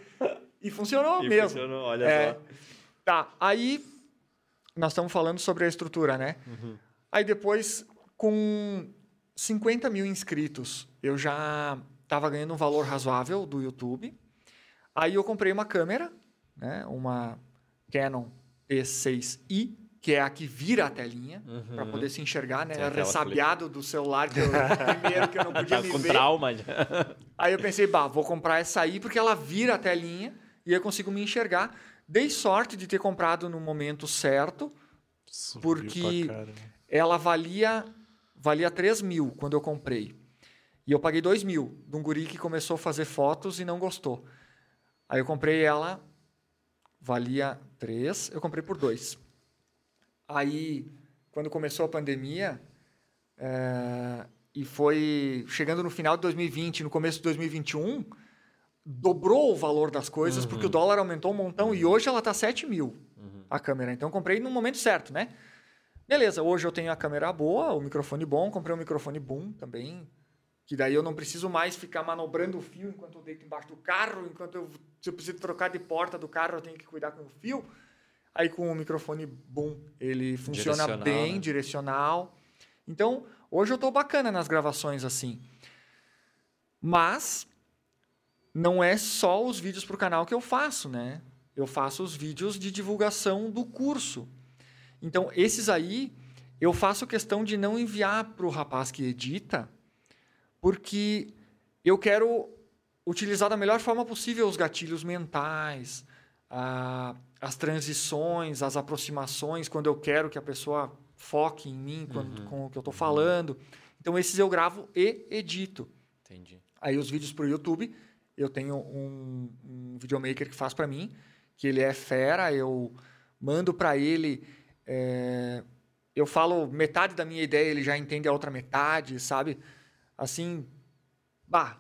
E funcionou E mesmo. funcionou, olha É. só. Tá, aí nós estamos falando sobre a estrutura, né? Aí depois, com 50 mil inscritos, eu já estava ganhando um valor razoável do YouTube. Aí eu comprei uma câmera, né? Uma Canon P6i, que é a que vira a telinha, para poder se enxergar, né? Tem a tela Ressabiado do celular, que eu, primeiro que eu não podia Tá me com ver. trauma. Aí eu pensei, bah, vou comprar essa aí porque ela vira a telinha e eu consigo me enxergar. Dei sorte de ter comprado no momento certo. Subiu Porque-. Ela valia valia 3 mil quando eu comprei. E eu paguei 2 mil de um guri que começou a fazer fotos e não gostou. Aí eu comprei ela, valia 3, eu comprei por 2. Aí, quando começou a pandemia, é, e foi chegando no final de 2020, no começo de 2021, dobrou o valor das coisas, porque o dólar aumentou um montão e hoje ela está 7 mil a câmera. Então, eu comprei no momento certo, né? Beleza, hoje eu tenho a câmera boa, o microfone bom, comprei um microfone boom também, Que daí eu não preciso mais ficar manobrando o fio enquanto eu deito embaixo do carro, enquanto eu, se eu preciso trocar de porta do carro, eu tenho que cuidar com o fio. Aí com o microfone boom, ele funciona Direcional, bem, né? direcional. Então, hoje eu tô bacana nas gravações assim. Mas não é só os vídeos para o canal que eu faço, né? Eu faço os vídeos de divulgação do curso. Então, esses aí, eu faço questão de não enviar para o rapaz que edita, porque eu quero utilizar da melhor forma possível os gatilhos mentais, a- as transições, as aproximações, quando eu quero que a pessoa foque em mim quando, com o que eu estou falando. Então, esses eu gravo e edito. Entendi. Aí os vídeos para o YouTube, eu tenho um, um videomaker que faz para mim, que ele é fera, eu mando para ele, é, eu falo metade da minha ideia, ele já entende a outra metade, sabe? Assim, bah,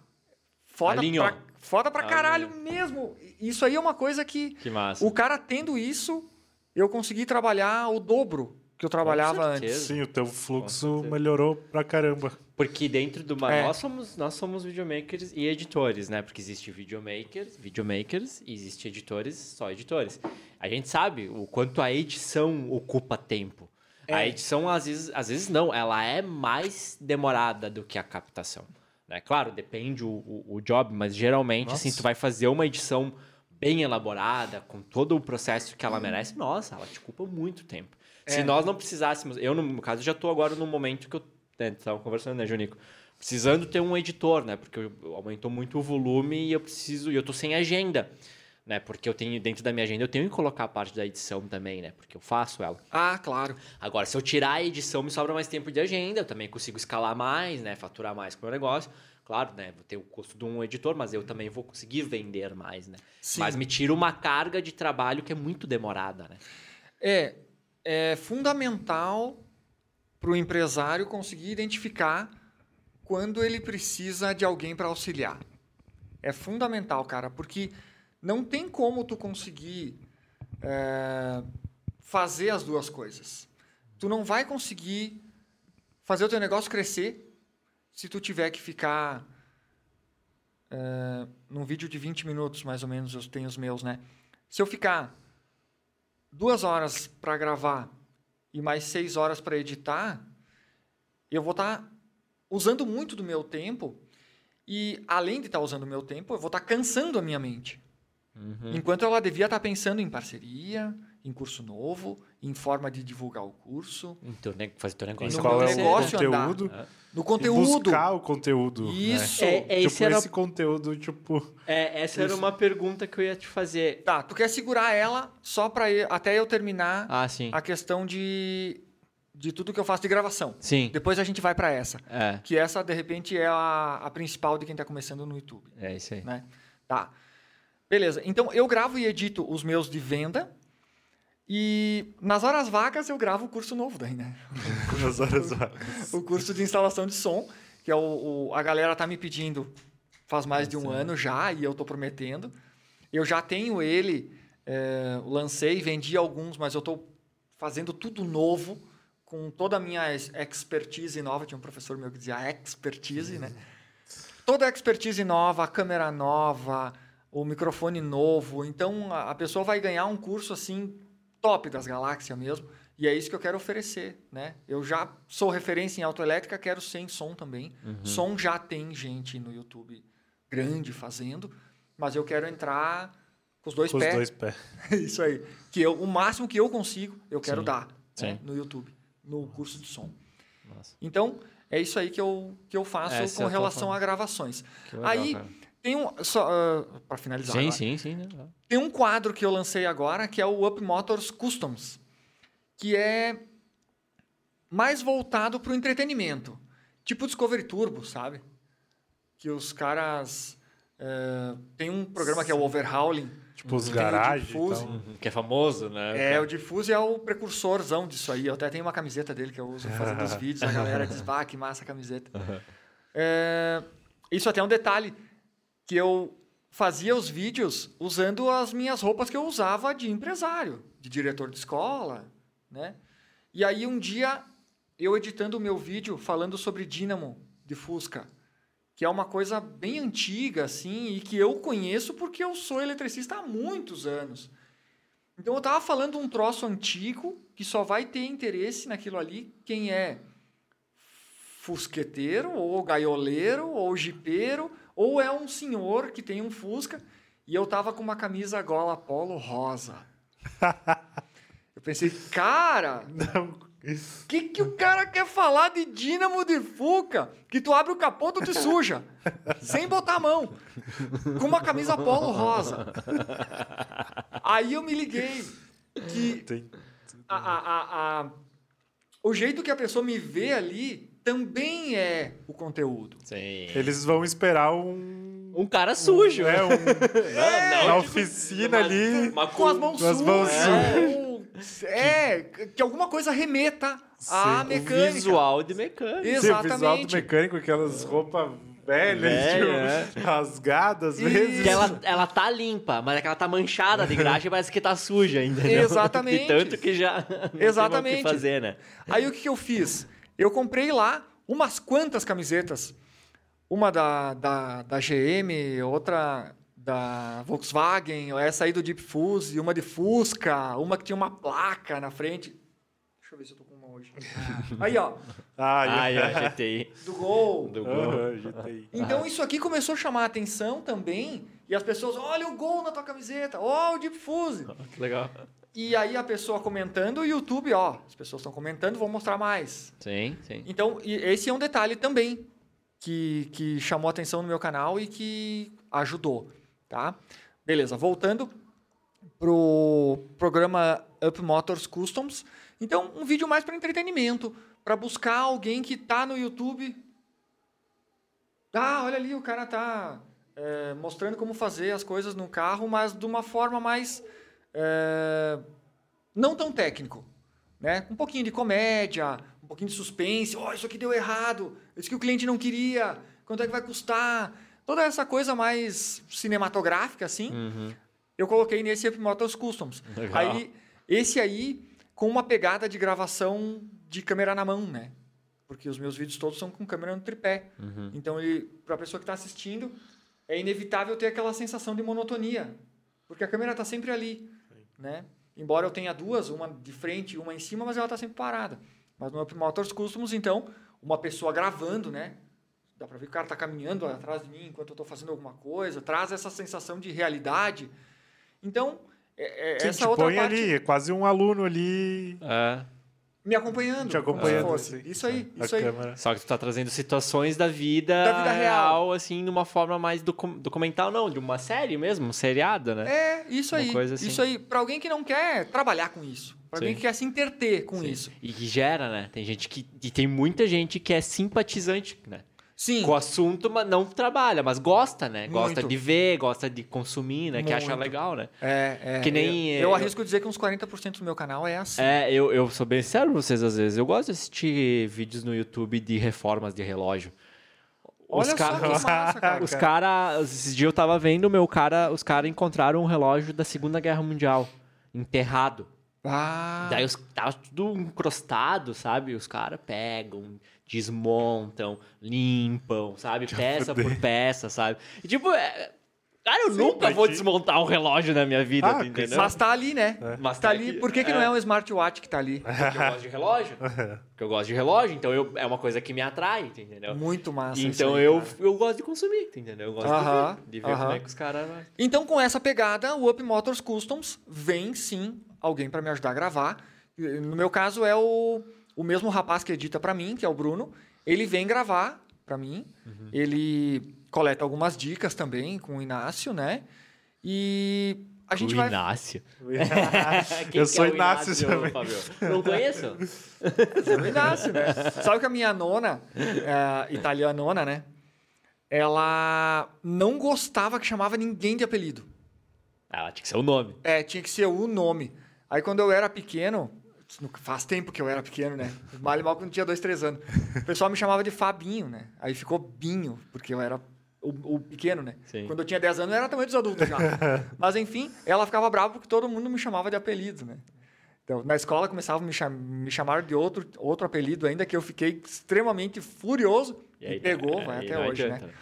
foda Alinhou. pra, foda pra caralho mesmo. Isso aí é uma coisa que Que massa. o cara tendo isso, eu consegui trabalhar o dobro que eu trabalhava antes. Sim, o teu fluxo melhorou pra caramba. Porque dentro do uma É. nós somos nós somos videomakers e editores, né? Porque existe videomakers, videomakers e existe editores, só editores. A gente sabe o quanto a edição ocupa tempo. A É. edição às vezes, às vezes não, ela é mais demorada do que a captação, né? Claro, depende o, o, o job, mas geralmente assim, Nossa. tu vai fazer uma edição bem elaborada, com todo o processo que ela merece, nossa, ela te ocupa muito tempo. Se É. nós não precisássemos, eu no caso já estou agora no momento que eu né, tava conversando, né, Junico? Precisando ter um editor, né? Porque aumentou muito o volume e eu preciso, e eu tô sem agenda, né? Porque eu tenho dentro da minha agenda eu tenho que colocar a parte da edição também, né? Porque eu faço ela. Ah, claro. Agora, se eu tirar a edição, me sobra mais tempo de agenda, eu também consigo escalar mais, né? Faturar mais com o meu negócio. Claro, né? Vou ter o custo de um editor, mas eu também vou conseguir vender mais, né? Sim. Mas me tira uma carga de trabalho que é muito demorada, né? É, é fundamental para o empresário conseguir identificar quando ele precisa de alguém para auxiliar. É fundamental, cara, porque não tem como tu conseguir é, fazer as duas coisas. Tu não vai conseguir fazer o teu negócio crescer se tu tiver que ficar é, num vídeo de 20 minutos, mais ou menos, eu tenho os meus, né? Se eu ficar duas horas para gravar e mais seis horas para editar, eu vou estar usando muito do meu tempo e, além de estar usando o meu tempo, eu vou estar cansando a minha mente. Enquanto ela devia estar pensando em parceria, em curso novo, em forma de divulgar o curso, Então, né, fazer teu negócio. No Qual é o negócio andar. conteúdo? no E conteúdo. buscar o conteúdo. né? Isso. É, é, esse tipo, era- esse conteúdo, tipo... É, essa era Isso. uma pergunta que eu ia te fazer. Tá, tu quer segurar ela só para até eu terminar Ah, sim. a questão de, de tudo que eu faço de gravação. Sim. Depois a gente vai para essa. É, Que essa, de repente, é a, a principal de quem está começando no YouTube. é isso aí. né? Tá. Beleza. Então, eu gravo e edito os meus de venda. E nas horas vagas eu gravo o curso novo daí, né? Nas horas vagas. O curso de instalação de som, que é o, o- a galera tá me pedindo faz mais de um ano já e eu tô prometendo. Eu já tenho ele, é, lancei, vendi alguns, mas eu tô fazendo tudo novo com toda a minha ex- expertise nova. Tinha um professor meu que dizia expertise, né? Toda a expertise nova, a câmera nova, o microfone novo. Então a pessoa vai ganhar um curso assim top das galáxias mesmo. E é isso que eu quero oferecer, né? Eu já sou referência em autoelétrica, quero ser em som também. Som já tem gente no YouTube grande fazendo, mas eu quero entrar com os dois Com os pés. dois pés. isso aí. Que eu, o máximo que eu consigo, eu quero Sim. dar né? No YouTube, no curso de som. Nossa, Então, é isso aí que eu, que eu faço Essa é com relação a gravações. que legal, aí, cara. Tem um. Só, para finalizar. Sim, agora. sim, sim. né? Tem um quadro que eu lancei agora, que é o Up Motors Customs, que é mais voltado para o entretenimento. Tipo Discovery Turbo, sabe? Que os caras... eh, tem um programa que é o Overhauling. Tipo, os garagens. Uhum, Que é famoso, né? É, o Diffuse é o precursorzão disso aí. Eu até tenho uma camiseta dele que eu uso fazendo os vídeos. A galera diz, bah, que massa a camiseta. É, isso até é um detalhe, que eu fazia os vídeos usando as minhas roupas que eu usava de empresário, de diretor de escola, né? E aí um dia, eu editando o meu vídeo falando sobre dínamo de Fusca, que é uma coisa bem antiga, assim, e que eu conheço porque eu sou eletricista há muitos anos. Então eu estava falando um troço antigo que só vai ter interesse naquilo ali quem é fusqueteiro, ou gaioleiro, ou jipeiro, ou é um senhor que tem um fusca, e eu tava com uma camisa gola polo rosa. eu pensei, cara, o que, que o cara quer falar de dínamo de Fuca? Que tu abre o capô, tu te suja. sem botar a mão. Com uma camisa polo rosa. Aí eu me liguei que a, a, a- o jeito que a pessoa me vê ali também é o conteúdo. Sim. Eles vão esperar um. Um cara sujo. É, um, É, na não, oficina uma- ali. uma Com as mãos Com as sujas. mãos É, é, que alguma coisa remeta à Sim, mecânica. Visual de mecânica. Ex- Sim, o visual do Exatamente. mecânico, aquelas roupas velhas, Velha, tipo, rasgadas, às Isso. vezes. Que ela, ela tá limpa, mas é que ela tá manchada de graxa e parece que tá suja, entendeu? Exatamente. De tanto que já não tem Exatamente. mais o que fazer, né? Aí o que, que eu fiz? Eu comprei lá umas quantas camisetas. Uma da, da, da GM, outra da Volkswagen, essa aí do Deep Fuse, uma de Fusca, uma que tinha uma placa na frente. Deixa eu ver se eu tô com uma hoje. Aí, ó, Ai, a GTI do Gol. do Gol. GTI. Então isso aqui começou a chamar a atenção também. E as pessoas, olha o Gol na tua camiseta, ó o Deep Fuse. Que legal. E aí a pessoa comentando, o YouTube, ó, as pessoas estão comentando, vou mostrar mais. Sim, sim. Então, esse é um detalhe também que, que chamou atenção no meu canal e que ajudou, tá? Beleza, voltando pro programa Up Motors Customs. Então, um vídeo mais para entretenimento, para buscar alguém que tá no YouTube. Ah, olha ali, o cara tá é, mostrando como fazer as coisas no carro, mas de uma forma mais é, não tão técnico, né? Um pouquinho de comédia, um pouquinho de suspense. Oh, isso aqui deu errado. Isso que o cliente não queria. Quanto é que vai custar? Toda essa coisa mais cinematográfica, assim, Uhum. eu coloquei nesse Up Motors Customs. Legal. Aí, esse aí, com uma pegada de gravação de câmera na mão, né? Porque os meus vídeos todos são com câmera no tripé. Uhum. Então, para a pessoa que está assistindo, é inevitável ter aquela sensação de monotonia, porque a câmera está sempre ali, né? Embora eu tenha duas, uma de frente e uma em cima, mas ela está sempre parada. Mas no Up Motors Customs, então, uma pessoa gravando, né? Dá para ver que o cara está caminhando atrás de mim enquanto eu estou fazendo alguma coisa, traz essa sensação de realidade. Então, é- é- Sim, essa te outra põe parte ali, é quase um aluno ali. É. me acompanhando, Te acompanhando, como se fosse. assim, Isso aí, a isso aí. câmera. Só que tu tá trazendo situações da vida, Da vida real. assim, numa forma mais docu- documental, não, de uma série mesmo, um seriado, né? É, isso Uma aí. coisa assim. Isso aí, para alguém que não quer trabalhar com isso, para alguém que quer se interter com Sim. isso. E que gera, né? Tem gente que. E tem muita gente que é simpatizante, né? Sim. Com o assunto, mas não trabalha, mas gosta, né? Gosta Muito. de ver, gosta de consumir, né? Que acha legal, né? É, é. Que nem, Eu, eu eu- arrisco dizer que uns 40% do meu canal é assim. É, eu, eu sou bem sério pra vocês às vezes. Eu gosto de assistir vídeos no YouTube de reformas de relógio. Olha os caras. cara. Os caras, esses dias eu tava vendo, meu cara, os caras encontraram um relógio da Segunda Guerra Mundial, enterrado. Ah, Daí os, tava tudo encrostado, sabe? Os caras pegam, desmontam, limpam, sabe? Peça por peça, sabe? E tipo, é- cara, eu Sim, nunca vou desmontar um relógio na minha vida, Ah, entendeu? mas tá ali, né? Mas Tá ali. Por que, que não é um smartwatch que tá ali? Porque eu gosto de relógio. Porque eu gosto de relógio, então eu, é uma coisa que me atrai, entendeu? Muito massa. Então aí, eu, cara. eu gosto de consumir, entendeu? Eu gosto Aham, de ver, de ver aham. como é que os caras. Então, com essa pegada, o Up Motors Customs vem sim alguém para me ajudar a gravar. No meu caso, é o, o mesmo rapaz que edita para mim, que é o Bruno. Ele vem gravar para mim. Uhum. Ele coleta algumas dicas também com o Inácio, né? E a gente o vai. Inácio. Eu sou Inácio também. Fábio? Não conheço? É o Inácio, né? Sabe que a minha nona, é, italianona, né? Ela não gostava que chamava ninguém de apelido. Ah, tinha que ser o nome. É, tinha que ser o nome. Aí quando eu era pequeno, faz tempo que eu era pequeno, né? Mal e mal quando tinha dois, três anos. O pessoal me chamava de Fabinho, né? Aí ficou Binho, porque eu era o, o pequeno, né? Sim. Quando eu tinha 10 anos, eu era tamanho dos adultos já. Mas enfim, ela ficava brava porque todo mundo me chamava de apelido, né? Então, na escola começavam a me, cham me chamar de outro, outro apelido ainda que eu fiquei extremamente furioso e, aí, e pegou, é, vai até hoje, adianta, né?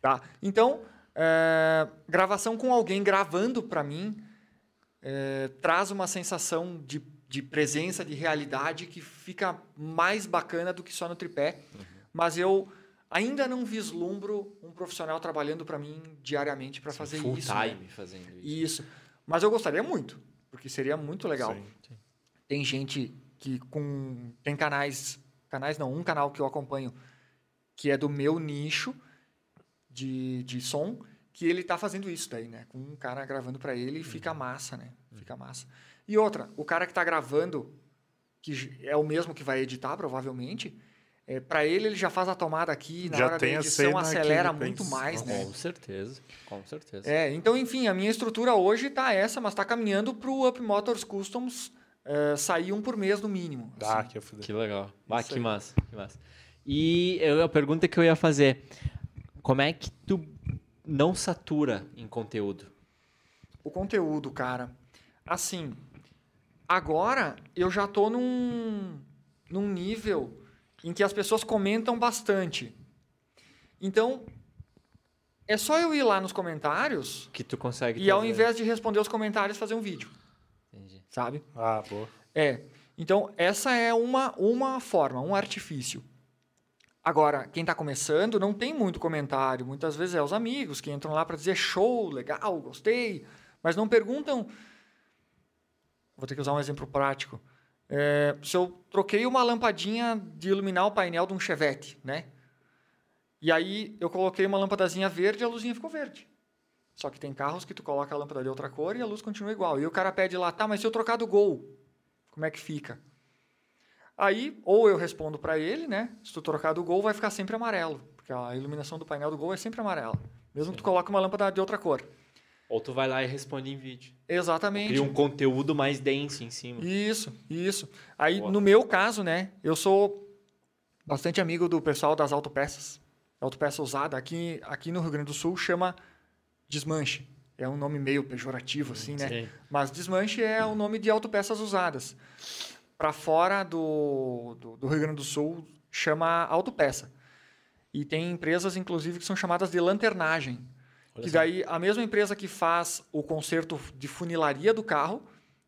Tá. Então, é, gravação com alguém gravando para mim é, traz uma sensação de, de presença, de realidade que fica mais bacana do que só no tripé. Uhum. Mas eu ainda não vislumbro um profissional trabalhando para mim diariamente para fazer Full isso. né? time fazendo isso. Isso. Mas eu gostaria muito, porque seria muito legal. Sim. Tem gente que com tem canais, canais não, um canal que eu acompanho que é do meu nicho de, de som, que ele tá fazendo isso daí, né? Com um cara gravando para ele e fica massa, né? Fica massa. E outra, o cara que tá gravando, que é o mesmo que vai editar provavelmente, é, para ele ele já faz a tomada aqui, na Já hora tem da edição acelera ele muito pensa. mais, né? Com certeza, com certeza. É, então, enfim, a minha estrutura hoje tá essa, mas tá caminhando pro Up Motors Customs eh, sair um por mês no mínimo. Ah, assim. que fuder. Que legal. Ah, que massa, que massa. E eu- a pergunta que eu ia fazer, como é que tu não satura em conteúdo? O conteúdo, cara. Assim, agora eu já tô num, num nível em que as pessoas comentam bastante. Então, é só eu ir lá nos comentários Que tu consegue e ao invés de responder os comentários, fazer um vídeo, Entendi. sabe? Ah, boa. É. Então, essa é uma, uma forma, um artifício. Agora, quem está começando não tem muito comentário. Muitas vezes é os amigos que entram lá para dizer show, legal, gostei, mas não perguntam. Vou ter que usar um exemplo prático. É, se eu troquei uma lampadinha de iluminar o painel de um Chevette, né? E aí eu coloquei uma lâmpadazinha verde e a luzinha ficou verde. Só que tem carros que tu coloca a lâmpada de outra cor e a luz continua igual. E o cara pede lá, tá, mas se eu trocar do Gol, como é que fica? Aí, ou eu respondo para ele, né? Se tu trocar do Gol, vai ficar sempre amarelo. Porque a iluminação do painel do Gol é sempre amarela. Mesmo que tu coloque uma lâmpada de outra cor. Ou tu vai lá e responde em vídeo. Exatamente. Cria um conteúdo mais denso em cima. Isso, isso. Aí, Boa. no meu caso, né? Eu sou bastante amigo do pessoal das autopeças. Autopeça usada. Aqui, aqui no Rio Grande do Sul chama desmanche. É um nome meio pejorativo, assim, né? Sim. Mas desmanche é o nome de autopeças usadas. Para fora do, do, do Rio Grande do Sul, chama autopeça. E tem empresas, inclusive, que são chamadas de lanternagem. Olha que só. daí, a mesma empresa que faz o conserto de funilaria do carro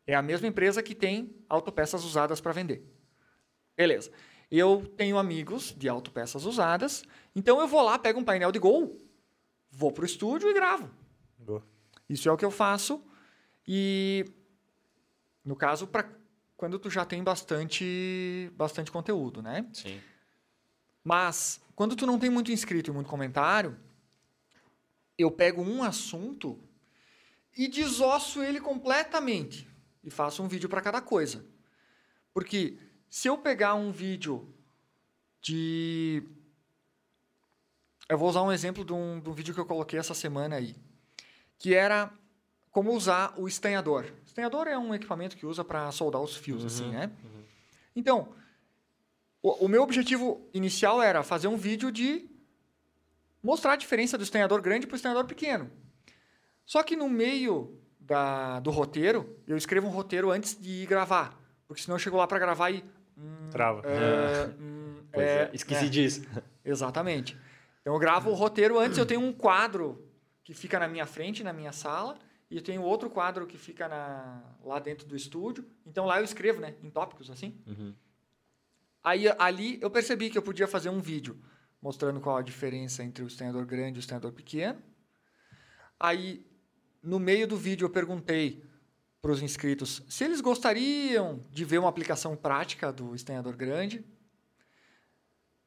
é a mesma empresa que tem autopeças usadas para vender. Beleza. Eu tenho amigos de autopeças usadas, então eu vou lá, pego um painel de Gol, vou pro estúdio e gravo. Boa. Isso é o que eu faço. E no caso, para quando tu já tem bastante, bastante conteúdo, né? Sim. Mas quando tu não tem muito inscrito e muito comentário, eu pego um assunto e desosso ele completamente e faço um vídeo para cada coisa. Porque se eu pegar um vídeo de eu vou usar um exemplo de um, de um vídeo que eu coloquei essa semana aí, que era como usar o estanhador. Estanhador é um equipamento que usa para soldar os fios, assim, né? Então, o, o meu objetivo inicial era fazer um vídeo de mostrar a diferença do estanhador grande para o estanhador pequeno. Só que no meio da, do roteiro, eu escrevo um roteiro antes de ir gravar. Porque senão eu chego lá para gravar e. hum, Trava. é, hum, é, é, esqueci é. disso. Exatamente. Então eu gravo o roteiro antes, eu tenho um quadro que fica na minha frente, na minha sala, e tenho outro quadro que fica na- lá dentro do estúdio. Então lá eu escrevo, né, em tópicos assim. Uhum. Aí ali eu percebi que eu podia fazer um vídeo mostrando qual a diferença entre o estanhador grande e o estanhador pequeno. Aí no meio do vídeo eu perguntei para os inscritos se eles gostariam de ver uma aplicação prática do estanhador grande.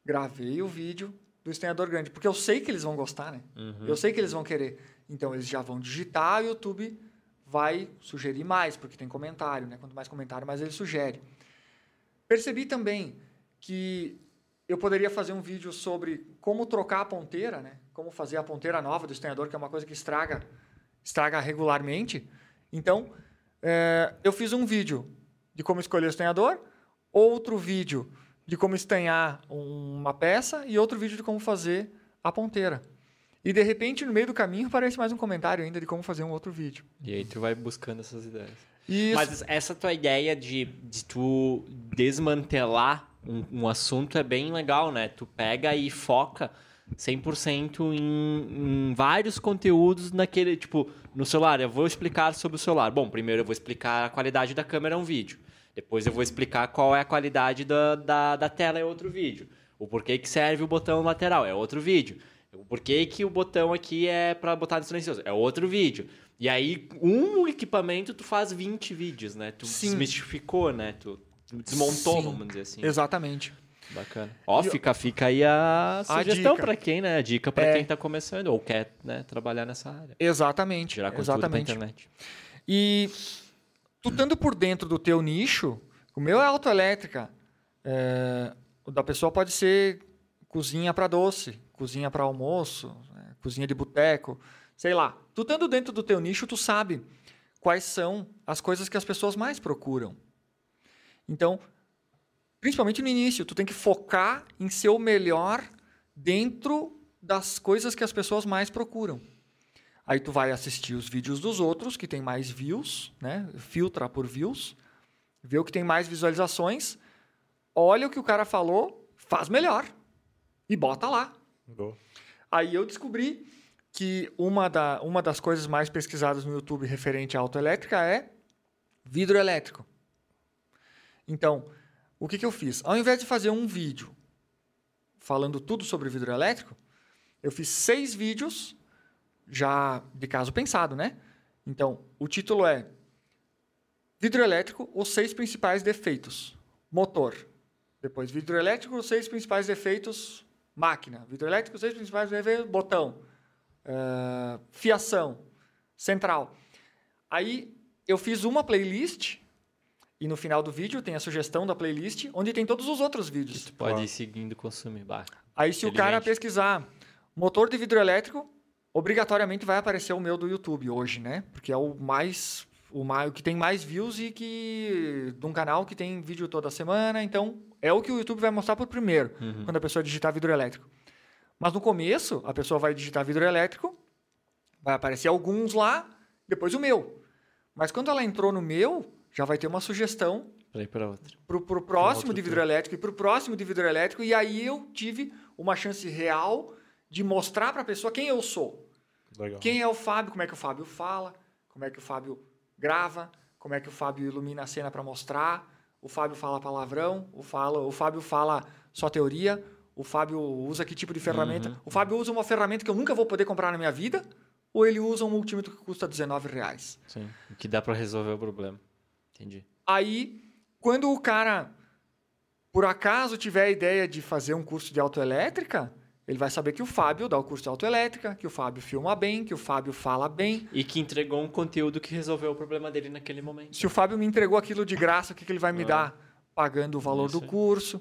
Gravei o vídeo do estanhador grande, porque eu sei que eles vão gostar, né? Uhum. Eu sei que eles vão querer. Então eles já vão digitar, o YouTube vai sugerir mais, porque tem comentário, né? Quanto mais comentário, mais ele sugere. Percebi também que eu poderia fazer um vídeo sobre como trocar a ponteira, né? Como fazer a ponteira nova do estanhador, que é uma coisa que estraga, estraga regularmente. Então, eh, eu fiz um vídeo de como escolher o estanhador, outro vídeo de como estanhar uma peça e outro vídeo de como fazer a ponteira. E de repente, no meio do caminho, aparece mais um comentário ainda de como fazer um outro vídeo. E aí tu vai buscando essas ideias. Isso. Mas essa tua ideia de, de tu desmantelar um, um assunto é bem legal, né? Tu pega e foca 100% em, em vários conteúdos naquele, tipo, no celular. Eu vou explicar sobre o celular. Bom, primeiro eu vou explicar a qualidade da câmera, é um vídeo. Depois eu vou explicar qual é a qualidade da, da, da tela, é outro vídeo. O porquê que serve o botão lateral, é outro vídeo. O porquê que o botão aqui é para botar no silencioso, é outro vídeo. E aí, um equipamento, tu faz 20 vídeos, né? Tu Sim. desmistificou, né? Tu desmontou, Sim. vamos dizer assim. Exatamente. Bacana. Ó, fica, fica aí a sugestão pra quem, né? A dica pra É. quem tá começando ou quer né, trabalhar nessa área. Exatamente. Gerar conteúdo Exatamente. internet. E tu estando por dentro do teu nicho, o meu é autoelétrica. É, o da pessoa pode ser cozinha para doce, cozinha para almoço, né, cozinha de boteco, sei lá. Tu estando dentro do teu nicho, tu sabe quais são as coisas que as pessoas mais procuram. Então, principalmente no início, tu tem que focar em ser o melhor dentro das coisas que as pessoas mais procuram. Aí tu vai assistir os vídeos dos outros que tem mais views, né? Filtra por views, vê o que tem mais visualizações, olha o que o cara falou, faz melhor e bota lá. Boa. Aí eu descobri que uma, da, uma das coisas mais pesquisadas no YouTube referente à autoelétrica é vidro elétrico. Então, o que, que eu fiz? Ao invés de fazer um vídeo falando tudo sobre vidro elétrico, eu fiz seis vídeos já de caso pensado, né? Então, o título é Vidro elétrico, os seis principais defeitos. Motor. Depois, vidro elétrico, os seis principais defeitos. Máquina. Vidro elétrico, os seis principais. Botão. Eh, fiação. Central. Aí, eu fiz uma playlist. E no final do vídeo tem a sugestão da playlist, onde tem todos os outros vídeos. Tu pode ir seguindo consumir. Bah. Aí, se o cara pesquisar motor de vidro elétrico, obrigatoriamente vai aparecer o meu do YouTube hoje, né? Porque é o mais. O, mais, o que tem mais views e que. de um canal que tem vídeo toda semana. Então, é o que o YouTube vai mostrar por primeiro, Uhum. quando a pessoa digitar vidro elétrico. Mas no começo, a pessoa vai digitar vidro elétrico, vai aparecer alguns lá, depois o meu. Mas quando ela entrou no meu, já vai ter uma sugestão Pra ir pra outra. pro, pro próximo outro de vidro elétrico e pro próximo de vidro elétrico e aí eu tive uma chance real de mostrar para a pessoa quem eu sou. Legal. Quem é o Fábio, como é que o Fábio fala, como é que o Fábio grava, como é que o Fábio ilumina a cena para mostrar, o Fábio fala palavrão, o, fala, o Fábio fala só teoria, o Fábio usa que tipo de ferramenta. Uhum. O Fábio usa uma ferramenta que eu nunca vou poder comprar na minha vida, ou ele usa um multímetro que custa 19 reais. Sim. Que dá pra resolver o problema. Entendi. Aí, quando o cara, por acaso, tiver a ideia de fazer um curso de autoelétrica, ele vai saber que o Fábio dá o curso de autoelétrica, que o Fábio filma bem, que o Fábio fala bem. E que entregou um conteúdo que resolveu o problema dele naquele momento. Se o Fábio me entregou aquilo de graça, o que, que ele vai me Ah. dar? Pagando o valor Isso do curso.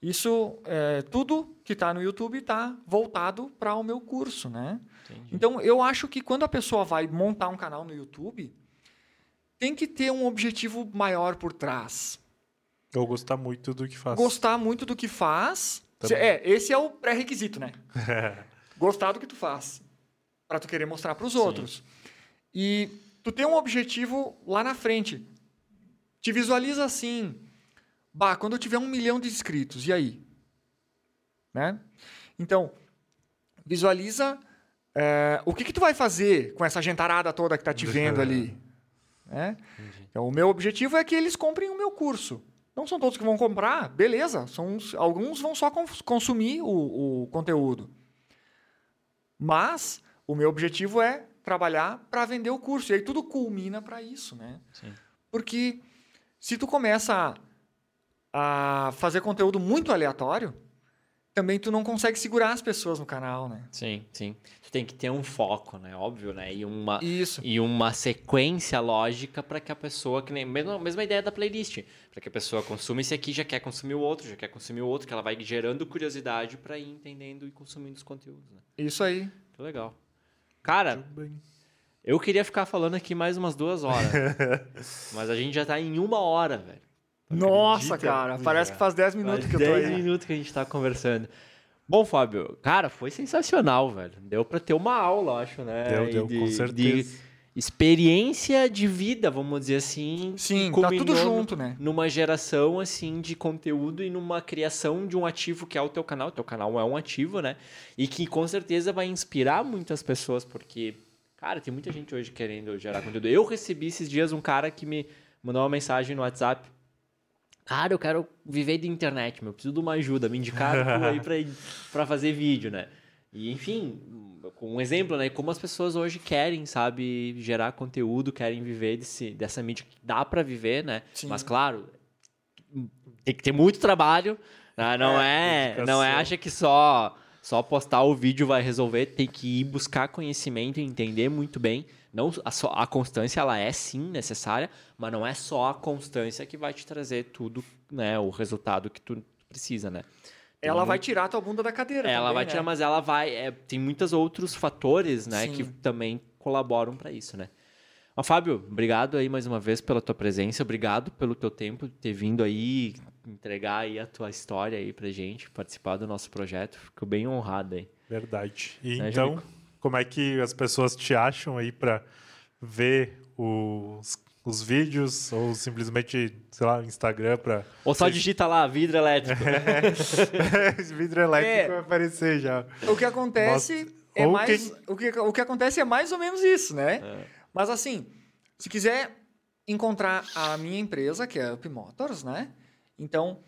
Isso, é, tudo que está no YouTube está voltado para o meu curso, né? Entendi. Então, eu acho que quando a pessoa vai montar um canal no YouTube, tem que ter um objetivo maior por trás. Eu gostar muito do que faço. Gostar muito do que faz. Também. É, esse é o pré-requisito, né? Gostar do que tu faz. Para tu querer mostrar para os outros. E tu tem um objetivo lá na frente. Te visualiza assim. Bah, quando eu tiver um milhão de inscritos, e aí? Né? Então, visualiza é, o que, que tu vai fazer com essa gentarada toda que tá te vendo ali. Né? Então, o meu objetivo é que eles comprem o meu curso. Não são todos que vão comprar, beleza. São, uns- alguns vão só cons- consumir o, o conteúdo. Mas o meu objetivo é trabalhar para vender o curso. E aí tudo culmina para isso, né? Sim. Porque se tu começa a, a fazer conteúdo muito aleatório, também tu não consegue segurar as pessoas no canal, né? Sim, sim. Tu tem que ter um foco, né? Óbvio, né? E uma, Isso. e uma sequência lógica para que a pessoa, que nem mesma, mesma ideia da playlist, para que a pessoa consuma esse aqui, já quer consumir o outro, já quer consumir o outro, que ela vai gerando curiosidade para ir entendendo e consumindo os conteúdos, né? Isso aí. Que legal. Cara, eu queria ficar falando aqui mais umas duas horas, mas a gente já tá em uma hora, velho. Nossa, acredita? cara. Parece que faz 10 minutos Faz que eu tô 10 aí. minutos que a gente tá conversando. Bom, Fábio, cara, foi sensacional, velho. Deu pra ter uma aula, acho, né? Deu, deu, de- com de- certeza. experiência de vida, vamos dizer assim. Sim, tá tudo junto, né? Numa geração, assim, de conteúdo e numa criação de um ativo que é o teu canal. O teu canal é um ativo, né? E que com certeza vai inspirar muitas pessoas, porque, cara, tem muita gente hoje querendo gerar conteúdo. Eu recebi esses dias um cara que me mandou uma mensagem no WhatsApp. Cara, eu quero viver de internet, meu. Preciso de uma ajuda. Me indicaram aí pra, pra fazer vídeo, né? E, enfim, um exemplo, né? Como as pessoas hoje querem, sabe, gerar conteúdo, querem viver desse, dessa mídia que dá pra viver, né? Sim. Mas, claro, tem que ter muito trabalho. né? Não é, dedicação. não é acha que só só postar o vídeo vai resolver. Tem que ir buscar conhecimento e entender muito bem. Não a, só, a constância ela é sim necessária, mas não é só a constância que vai te trazer tudo, né? O resultado que tu precisa, né? Tem Ela muito- vai tirar a tua bunda da cadeira. ela também, vai né? tirar, mas ela vai. é, tem muitos outros fatores, né, Sim. que também colaboram para isso, né? Ó, Fábio, obrigado aí mais uma vez pela tua presença, obrigado pelo teu tempo de ter vindo aí entregar aí a tua história aí pra gente, participar do nosso projeto. Fico bem honrado aí. Verdade. E Né, então, como é que as pessoas te acham aí pra ver os, os vídeos ou simplesmente, sei lá, Instagram pra. Ou só digita lá, vidro elétrico. Esse vidro elétrico É. vai aparecer já. O que acontece Mostra- é ou mais. O, que, o que acontece é mais ou menos isso, né? É. Mas assim, se quiser encontrar a minha empresa, que é a Up Motors, né? Então,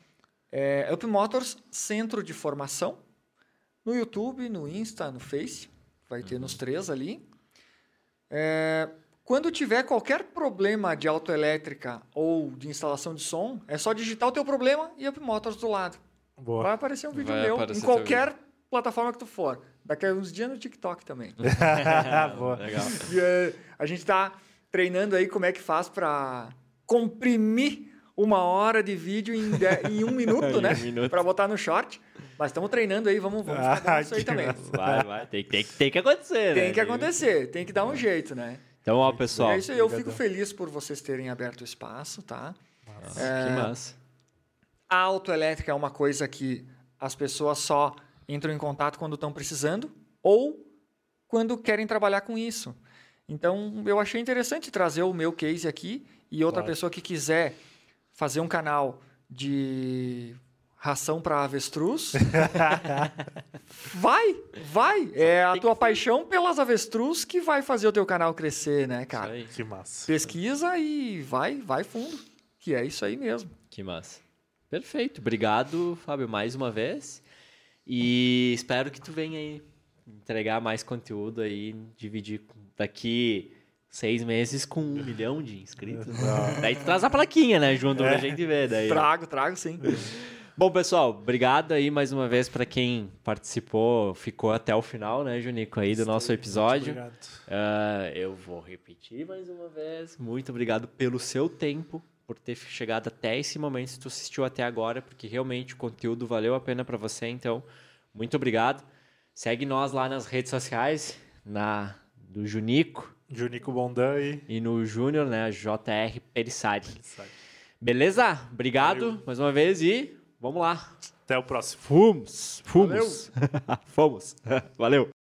é Up Motors Centro de Formação. No YouTube, no Insta, no Face. Vai ter nos três ali. É, quando tiver qualquer problema de autoelétrica ou de instalação de som, é só digitar o teu problema e Up Motors do lado. Boa. Vai aparecer um vídeo Vai meu em qualquer plataforma que tu for. Daqui a uns dias no TikTok também. Boa. Legal. E, eh, a gente tá treinando aí como é que faz para comprimir uma hora de vídeo em, de- em um minuto, Em né? um minuto. Para botar no short. Mas estamos treinando aí, vamos, vamos Ah, isso aí também. Vai, vai. Tem, tem, tem que acontecer, né? Tem que acontecer, tem que dar um jeito, né? Então, ó, pessoal. é isso aí, eu fico feliz por vocês terem aberto o espaço, tá? Que massa. A autoelétrica é uma coisa que as pessoas só entram em contato quando estão precisando ou quando querem trabalhar com isso. Então, eu achei interessante trazer o meu case aqui e outra Claro. pessoa que quiser fazer um canal de ração para avestruz, vai, vai. É a tua paixão pelas avestruz que vai fazer o teu canal crescer, né, cara? Isso aí. Que massa. Pesquisa e vai, vai fundo, que é isso aí mesmo. Que massa. Perfeito. Obrigado, Fábio, mais uma vez. E espero que tu venha aí entregar mais conteúdo aí, dividir com- daqui seis meses com um milhão de inscritos. Daí tu traz a plaquinha, né? Junto pra gente ver. Daí. Trago, trago sim. Bom, pessoal, obrigado aí mais uma vez para quem participou, ficou até o final, né, Junico, aí do nosso episódio. Obrigado. Ah, eu vou repetir mais uma vez. Muito obrigado pelo seu tempo, por ter chegado até esse momento, se tu assistiu até agora, porque realmente o conteúdo valeu a pena para você. Então, muito obrigado. Segue nós lá nas redes sociais, na do Junico Junico Bondan e. e no Júnior, né, JR Perissari. Beleza? Obrigado mais uma vez e vamos lá. Até o próximo. Fomos, fomos. Fomos. Valeu.